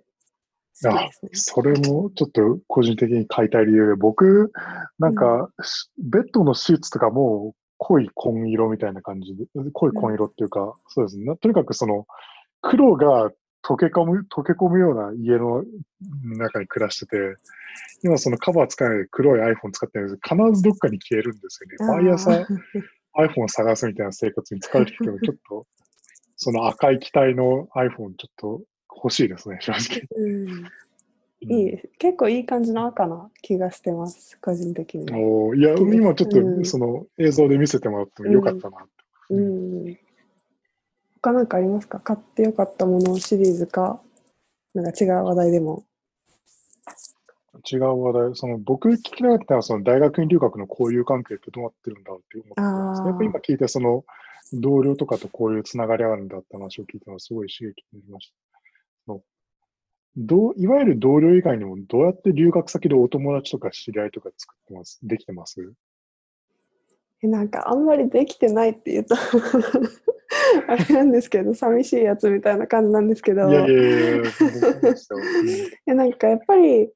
Speaker 1: 好き
Speaker 2: あ
Speaker 1: ですね。
Speaker 2: それもちょっと個人的に買いたい理由で、僕、なんか、しベッドのシーツとかも濃い紺色みたいな感じで、濃い紺色っていうか、そうですね。とにかくその、黒が溶け込む、溶け込むような家の中に暮らしてて、今そのカバー使わないで黒い iPhone 使ってるんですけど、必ずどっかに消えるんですよね。毎朝 iPhone を探すみたいな生活に疲れてきても、ちょっと、その赤い機体の iPhone ちょっと欲しいですね、正直。
Speaker 1: うんいい。結構いい感じの赤な気がしてます、個人的には。
Speaker 2: おーいや、今ちょっ
Speaker 1: うん
Speaker 2: とその映像で見せてもらってもよかったなって。
Speaker 1: うん。他なんかありますか？買ってよかったものシリーズか、なんか違う話題でも。
Speaker 2: 違う話題、その僕聞きたかったのは、その大学院留学の交友関係ってどうなってるんだろうって思ってます。やっぱ今聞いて、その同僚とかとこういうつながりあるんだって話を聞いたのはすごい刺激になりました。どういわゆる同僚以外にもどうやって留学先でお友達とか知り合いとか作ってます？できてます？
Speaker 1: えなんかあんまりできてないって言うと あれなんですけど寂しいやつみたいな感じなんですけど。
Speaker 2: いやいやいや、
Speaker 1: なんかやっぱり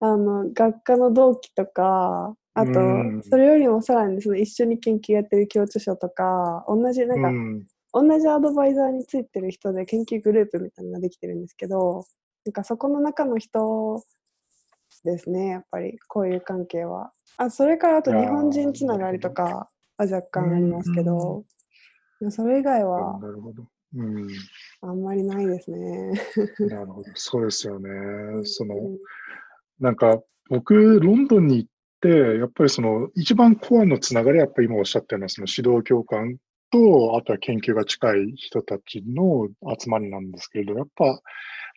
Speaker 1: あの学科の同期とかあと
Speaker 2: うん。
Speaker 1: それよりもさらにその一緒に研究やってる教授者とか同じなんか、
Speaker 2: うん。
Speaker 1: 同じアドバイザーについてる人で研究グループみたいなのができてるんですけどなんかそこの中の人ですねやっぱりこういう関係はあそれからあと日本人つながりとかは若干ありますけどそれ以外は
Speaker 2: なるほど。うん。
Speaker 1: あんまりないですね。
Speaker 2: なるほど。そうですよね。その、
Speaker 1: うん
Speaker 2: なんか、僕、ロンドンに行って、やっぱりその、一番コアのつながりは、やっぱり今おっしゃったような、その指導教官と、あとは研究が近い人たちの集まりなんですけれど、やっぱ、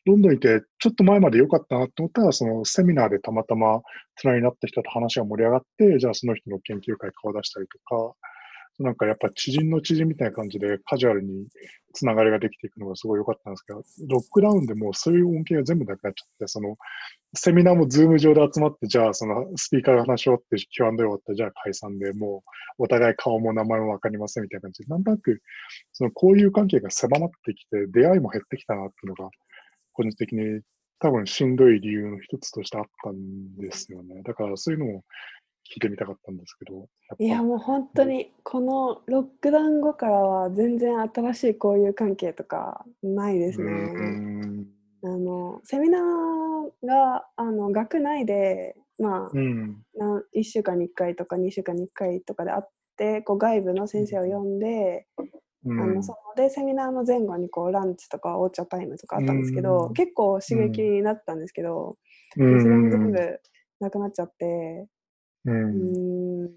Speaker 2: ロンドンにいて、ちょっと前まで良かったなと思ったら、そのセミナーでたまたまつながりになった人と話が盛り上がって、じゃあその人の研究会顔出したりとか、なんかやっぱ知人の知人みたいな感じでカジュアルにつながりができていくのがすごい良かったんですけど、ロックダウンでもうそういう恩恵が全部なくなっちゃって、そのセミナーもズーム上で集まって、じゃあそのスピーカーが話し終わって Q&A 終わったじゃあ解散でもうお互い顔も名前もわかりませんみたいな感じで、なんとなくその交友関係が狭まってきて、出会いも減ってきたなっていうのが、個人的に多分しんどい理由の一つとしてあったんですよね。だからそういうのを聞いてみたかったんですけど。
Speaker 1: いやもう本当にこのロックダウン後からは全然新しい交友関係とかないですね。
Speaker 2: うん
Speaker 1: あのセミナーがあの学内で、まあ
Speaker 2: うん
Speaker 1: 1週間に1回とか2週間に1回とかであってこう外部の先生を呼んで、
Speaker 2: うん。
Speaker 1: あのそのでセミナーの前後にこうランチとかお茶タイムとかあったんですけど、
Speaker 2: うん。
Speaker 1: 結構刺激になったんですけど、
Speaker 2: う
Speaker 1: それも全
Speaker 2: ん。
Speaker 1: 部なくなっちゃって。
Speaker 2: う。
Speaker 1: うんーん。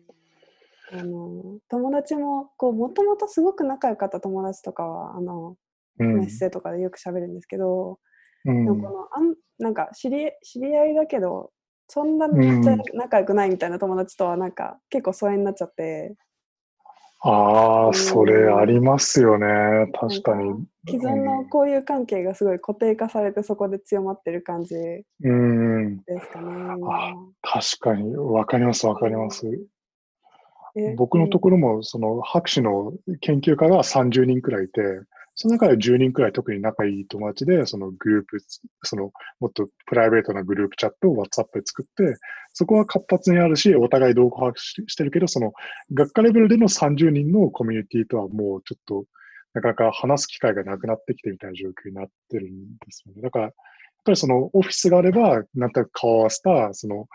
Speaker 1: あの友達もこうもともとすごく仲良かった友達とかはあの、
Speaker 2: うん。
Speaker 1: メッセとかでよく喋るんですけど、
Speaker 2: うん。
Speaker 1: でもこのあんなんか知り知り合いだけどそんなめっちゃ仲良くないみたいな友達とはなんか結構疎遠になっちゃって
Speaker 2: ああ、それありますよね。確かに。
Speaker 1: 既存の交友関係がすごい固定化されてそこで強まってる感じで
Speaker 2: うん。
Speaker 1: すかね。
Speaker 2: あ確かに、わかります、わかります。
Speaker 1: え
Speaker 2: 僕のところも、その、博士の研究家が30人くらいいて、その中で10人くらい特に仲いい友達で、そのグループ、その、もっとプライベートなグループチャットを WhatsApp で作って、そこは活発にあるし、お互い動向把握ししてるけど、その、学科レベルでの30人のコミュニティとはもうちょっと、なかなか話す機会がなくなってきてみたいな状況になってるんですよね。だから、やっぱりそのオフィスがあれば、なんとなく顔を合わせた、その、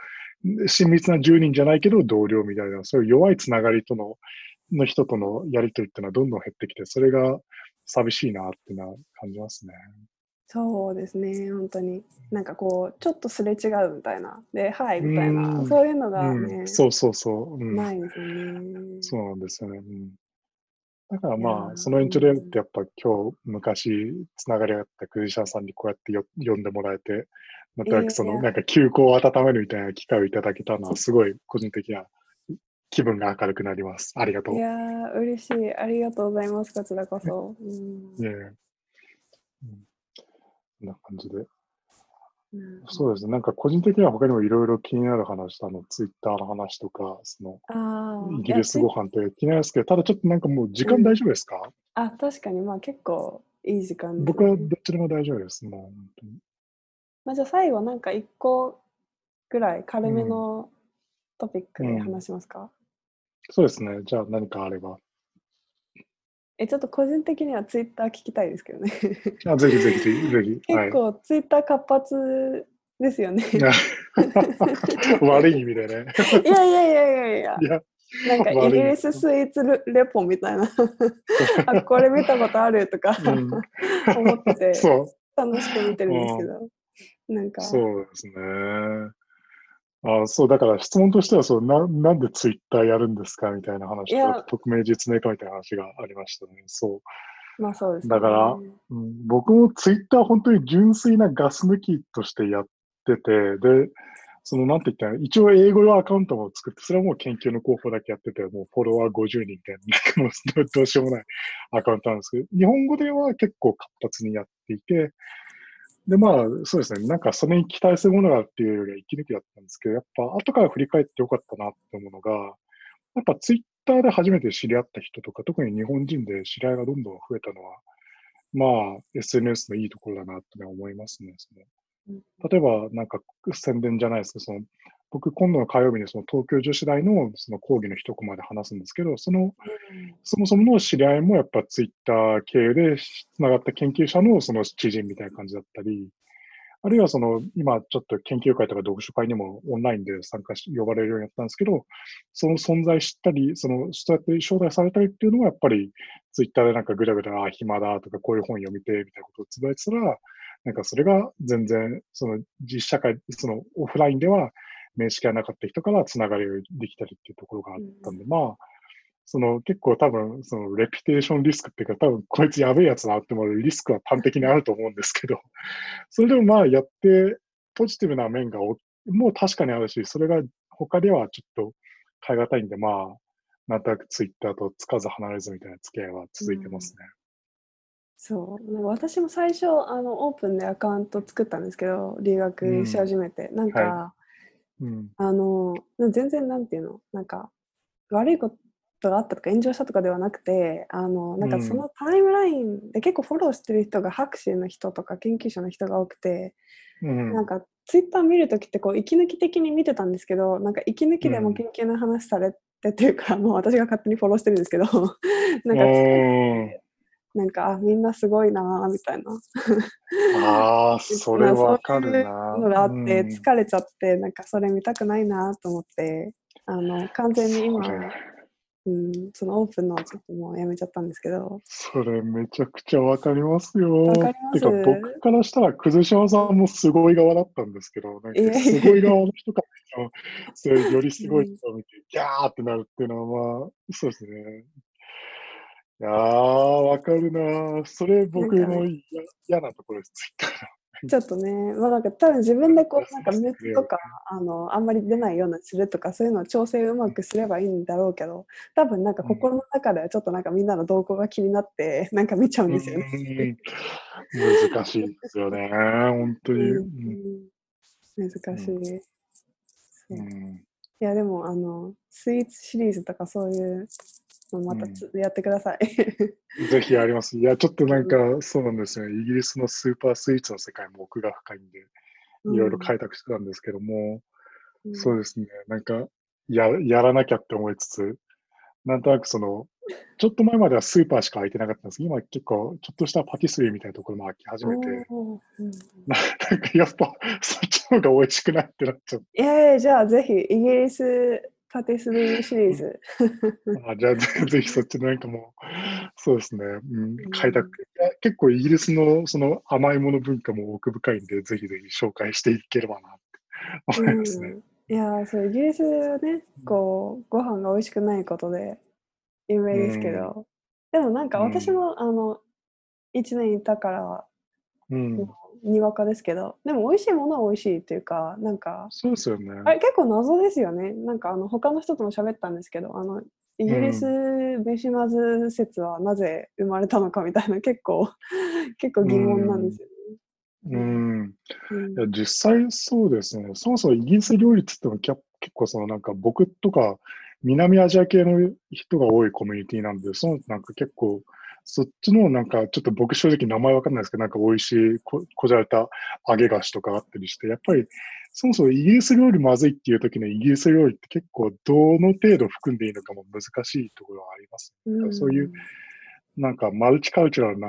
Speaker 2: 親密な10人じゃないけど同僚みたいな、そういう弱いつながりとの、の人とのやりとりっていうのはどんどん減ってきて、それが寂しいなっていうのは感じますね。
Speaker 1: そうですね、本当に。なんかこう、ちょっとすれ違うみたいな。で、はいみたいな、
Speaker 2: うん
Speaker 1: そういうのが
Speaker 2: う
Speaker 1: ね
Speaker 2: ん、、そうそうそう。うん、
Speaker 1: ないですよね。
Speaker 2: そうなんですよね。うん、だからまあ、
Speaker 1: ー
Speaker 2: その延長でってやっぱ今日昔つながりがあったクリシャンさんにこうやってよ呼んでもらえて、なんとなくそのなんか休校を温めるみたいな機会をいただけたのはすごい個人的な気分が明るくなります。ありがとう。
Speaker 1: いやー、嬉しい。ありがとうございます、こちらこそ。うん
Speaker 2: いえいえうんこんな感じで。
Speaker 1: うん
Speaker 2: そうですね。なんか個人的には他にもいろいろ気になる話、あの、ツイッターの話とか、その、イギリスご飯って気になりますけど、ただちょっとなんかもう時間大丈夫ですか、
Speaker 1: あ、確かに、まあ結構いい時間です、ね。
Speaker 2: 僕はどっちでも大丈夫です。もう本当に。
Speaker 1: まあ、じゃあ最後なんか一個ぐらい軽めのトピックで話しますか、
Speaker 2: そうですね。じゃあ何かあれば。
Speaker 1: え、ちょっと個人的にはツイッター聞きたいですけどね。
Speaker 2: あぜひぜひぜひ。ぜひ はい
Speaker 1: 結。構ツイッター活発ですよね。
Speaker 2: 悪い意味でね。
Speaker 1: いやいやいやいやいや
Speaker 2: い。や、
Speaker 1: なんかイギリススイーツレレポみたいな。あ、これ見たことあるとか
Speaker 2: うん
Speaker 1: 思って
Speaker 2: そう。
Speaker 1: 楽しく見てるんですけど。なんか、
Speaker 2: そうですね。あそう、だから質問としてはそうな、なんでツイッターやるんですか？みたいな話と、匿名実名化みたいな話がありましたね。そう。
Speaker 1: まあそうです、ね。
Speaker 2: だからうん、僕もツイッター本当に純粋なガス抜きとしてやってて、で、そのなんて言ったら、一応英語用アカウントも作って、それはもう研究の広報だけやってて、もうフォロワー50人みたもうどどうしようもないアカウントなんですけど、日本語では結構活発にやっていて、で、まあ、そうですね。なんかそれに期待するものがっていうよりは息抜きだったんですけど、やっぱ後から振り返ってよかったなって思うのが、やっぱツイッターで初めて知り合った人とか、特に日本人で知り合いがどんどん増えたのは、まあ、SNS のいいところだなって思いますね。その
Speaker 1: うん
Speaker 2: 例えば、なんか宣伝じゃないですけど、その僕、今度の火曜日にその東京女子大のその講義の一コマで話すんですけど、そのそもそもの知り合いもやっぱツイッター経由でつながった研究者のその知人みたいな感じだったり、あるいはその今ちょっと研究会とか読書会にもオンラインで参加し、呼ばれるようになったんですけど、その存在知ったり、そのそうやって招待されたりっていうのはやっぱりツイッターでなんかぐだぐだ、あ、暇だとかこういう本読みてみたいなことをつぶやいてたら、なんかそれが全然その実社会、そのオフラインでは面識がなかった人からつながりができたりっていうところがあったんで、まあ、その結構多分、そのレピュテーションリスクっていうか、多分こいつやべえやつだなって思うリスクは端的にあると思うんですけど、それでもまあやってポジティブな面がおもう確かにあるし、それが他ではちょっと変え難いんで、まあ、なんとなくツイッターとつかず離れずみたいな付き合いは続いてますね。
Speaker 1: そうなんか私も最初あのオープンでアカウント作ったんですけど留学し始めて、なんか、
Speaker 2: はうん。
Speaker 1: あのな全然なんていうの？なんか悪いことがあったとか炎上したとかではなくてあのなんか
Speaker 2: うん
Speaker 1: そのタイムラインで結構フォローしてる人が博士の人とか研究者の人が多くて、
Speaker 2: うん。
Speaker 1: なんかツイッター見るときってこう息抜き的に見てたんですけどなんか息抜きでも研究の話されてというか、もう私が勝手にフォローしてるんですけど なんか
Speaker 2: うん
Speaker 1: なんかあみんなすごいなーみたいな
Speaker 2: ああ、それわかるな。
Speaker 1: まあそういうのがあって
Speaker 2: うん
Speaker 1: 疲れちゃってなんかそれ見たくないなと思ってあの完全に今うん、そのオープンのちょっともうやめちゃったんですけど
Speaker 2: それめちゃくちゃわかりますよ。
Speaker 1: わかります
Speaker 2: てか僕からしたら、葛島さんもすごい側だったんですけど、なんかすごい側の人から それよりすごい人を見て、ギャーってなるっていうのは、まあ、そうですね。いやー、わかるな。それ僕の嫌嫌なところです、ツイッターの。
Speaker 1: ちょっとね、まあなんか多分自分でこう、なんか熱とか、あの、あんまり出ないようなするとか、そういうのを調整うまくすればいいんだろうけど、多分なんか心の中ではちょっとなんかみんなの動向が気になって、なんか見ちゃうんですよね。
Speaker 2: 難しいですよね、本当に。うん、
Speaker 1: 難しい。うん、いや、でも、あの、スイーツシリーズとかそういうまたつ、うん、やってください。
Speaker 2: ぜひやります。いや、ちょっとなんか、そうなんですね。イギリスのスーパースイーツの世界も奥が深いんで、いろいろ開拓してたんですけども、うん、そうですね。なんかや、やらなきゃって思いつつ、なんとなくその、ちょっと前まではスーパーしか開いてなかったんですけど、今結構、ちょっとしたパティスリーみたいなところも開き始めて、うん、なんかやっぱ、そっちの方が美味しくないってなっちゃう。
Speaker 1: ええじゃあぜひ、イギリスパティスリーシリーズ。
Speaker 2: あじゃあ ぜひそっちなんかもう、そうですね、うん、開拓、結構イギリスのその甘いもの文化も奥深いんで、ぜひぜひ紹介していければなって思いますね。
Speaker 1: いやそう、イギリスはね、こう、ご飯が美味しくないことで有名ですけど、でもなんか私も、あの、1年いたから、うん、にわかですけどでも美味しいものは美味しいっていうかなんか
Speaker 2: そうですよね。
Speaker 1: あれ結構謎ですよね。なんかあの他の人とも喋ったんですけどあのイギリス飯まず説はなぜ生まれたのかみたいな結構 結構疑問なんですよね。
Speaker 2: うん、うん、いや実際そうですね。そもそもイギリス料理って言っても結構そのなんか僕とか南アジア系の人が多いコミュニティなんで、そのなんか結構そっちのなんか、ちょっと僕正直名前わかんないですけど、なんか美味しいここじゃれた揚げ菓子とかあったりして、やっぱりそもそもイギリス料理まずいっていう時のイギリス料理って結構どの程度含んでいいのかも難しいところはあります。うん、そういうなんかマルチカルチュラルな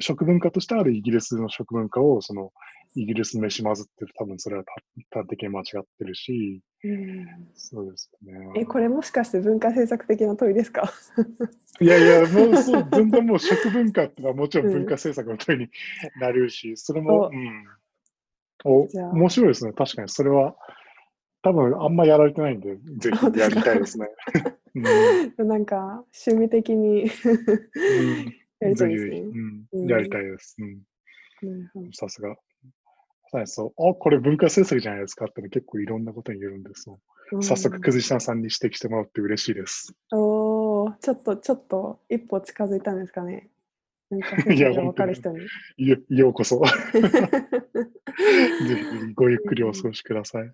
Speaker 2: 食文化としてあるイギリスの食文化をそのイギリス飯混ずってる多分それは端的に間違ってるし、うん、そうですね。
Speaker 1: え、これもしかして文化政策的な問いですか？
Speaker 2: いやいや、もうそう全然もう食文化ってのはもちろん文化政策の問いになるし、それも、う。ん、お面白いですね。確かにそれは多分あんまやられてないんで、ぜひやりたいですね。
Speaker 1: うん、なんか趣味的に やりたいですね。
Speaker 2: うん、やりたいです。さすが。そう。あ、これ文化政策じゃないですかって結構いろんなことに言えるんですよ。早速、くずしさんに指摘してもらって嬉しいです。
Speaker 1: おお、ちょっと、ちょっと一歩近づいたんですかね。なんか、いや、分かる人に。
Speaker 2: よようこそ。ぜひごゆっくりお過ごしください。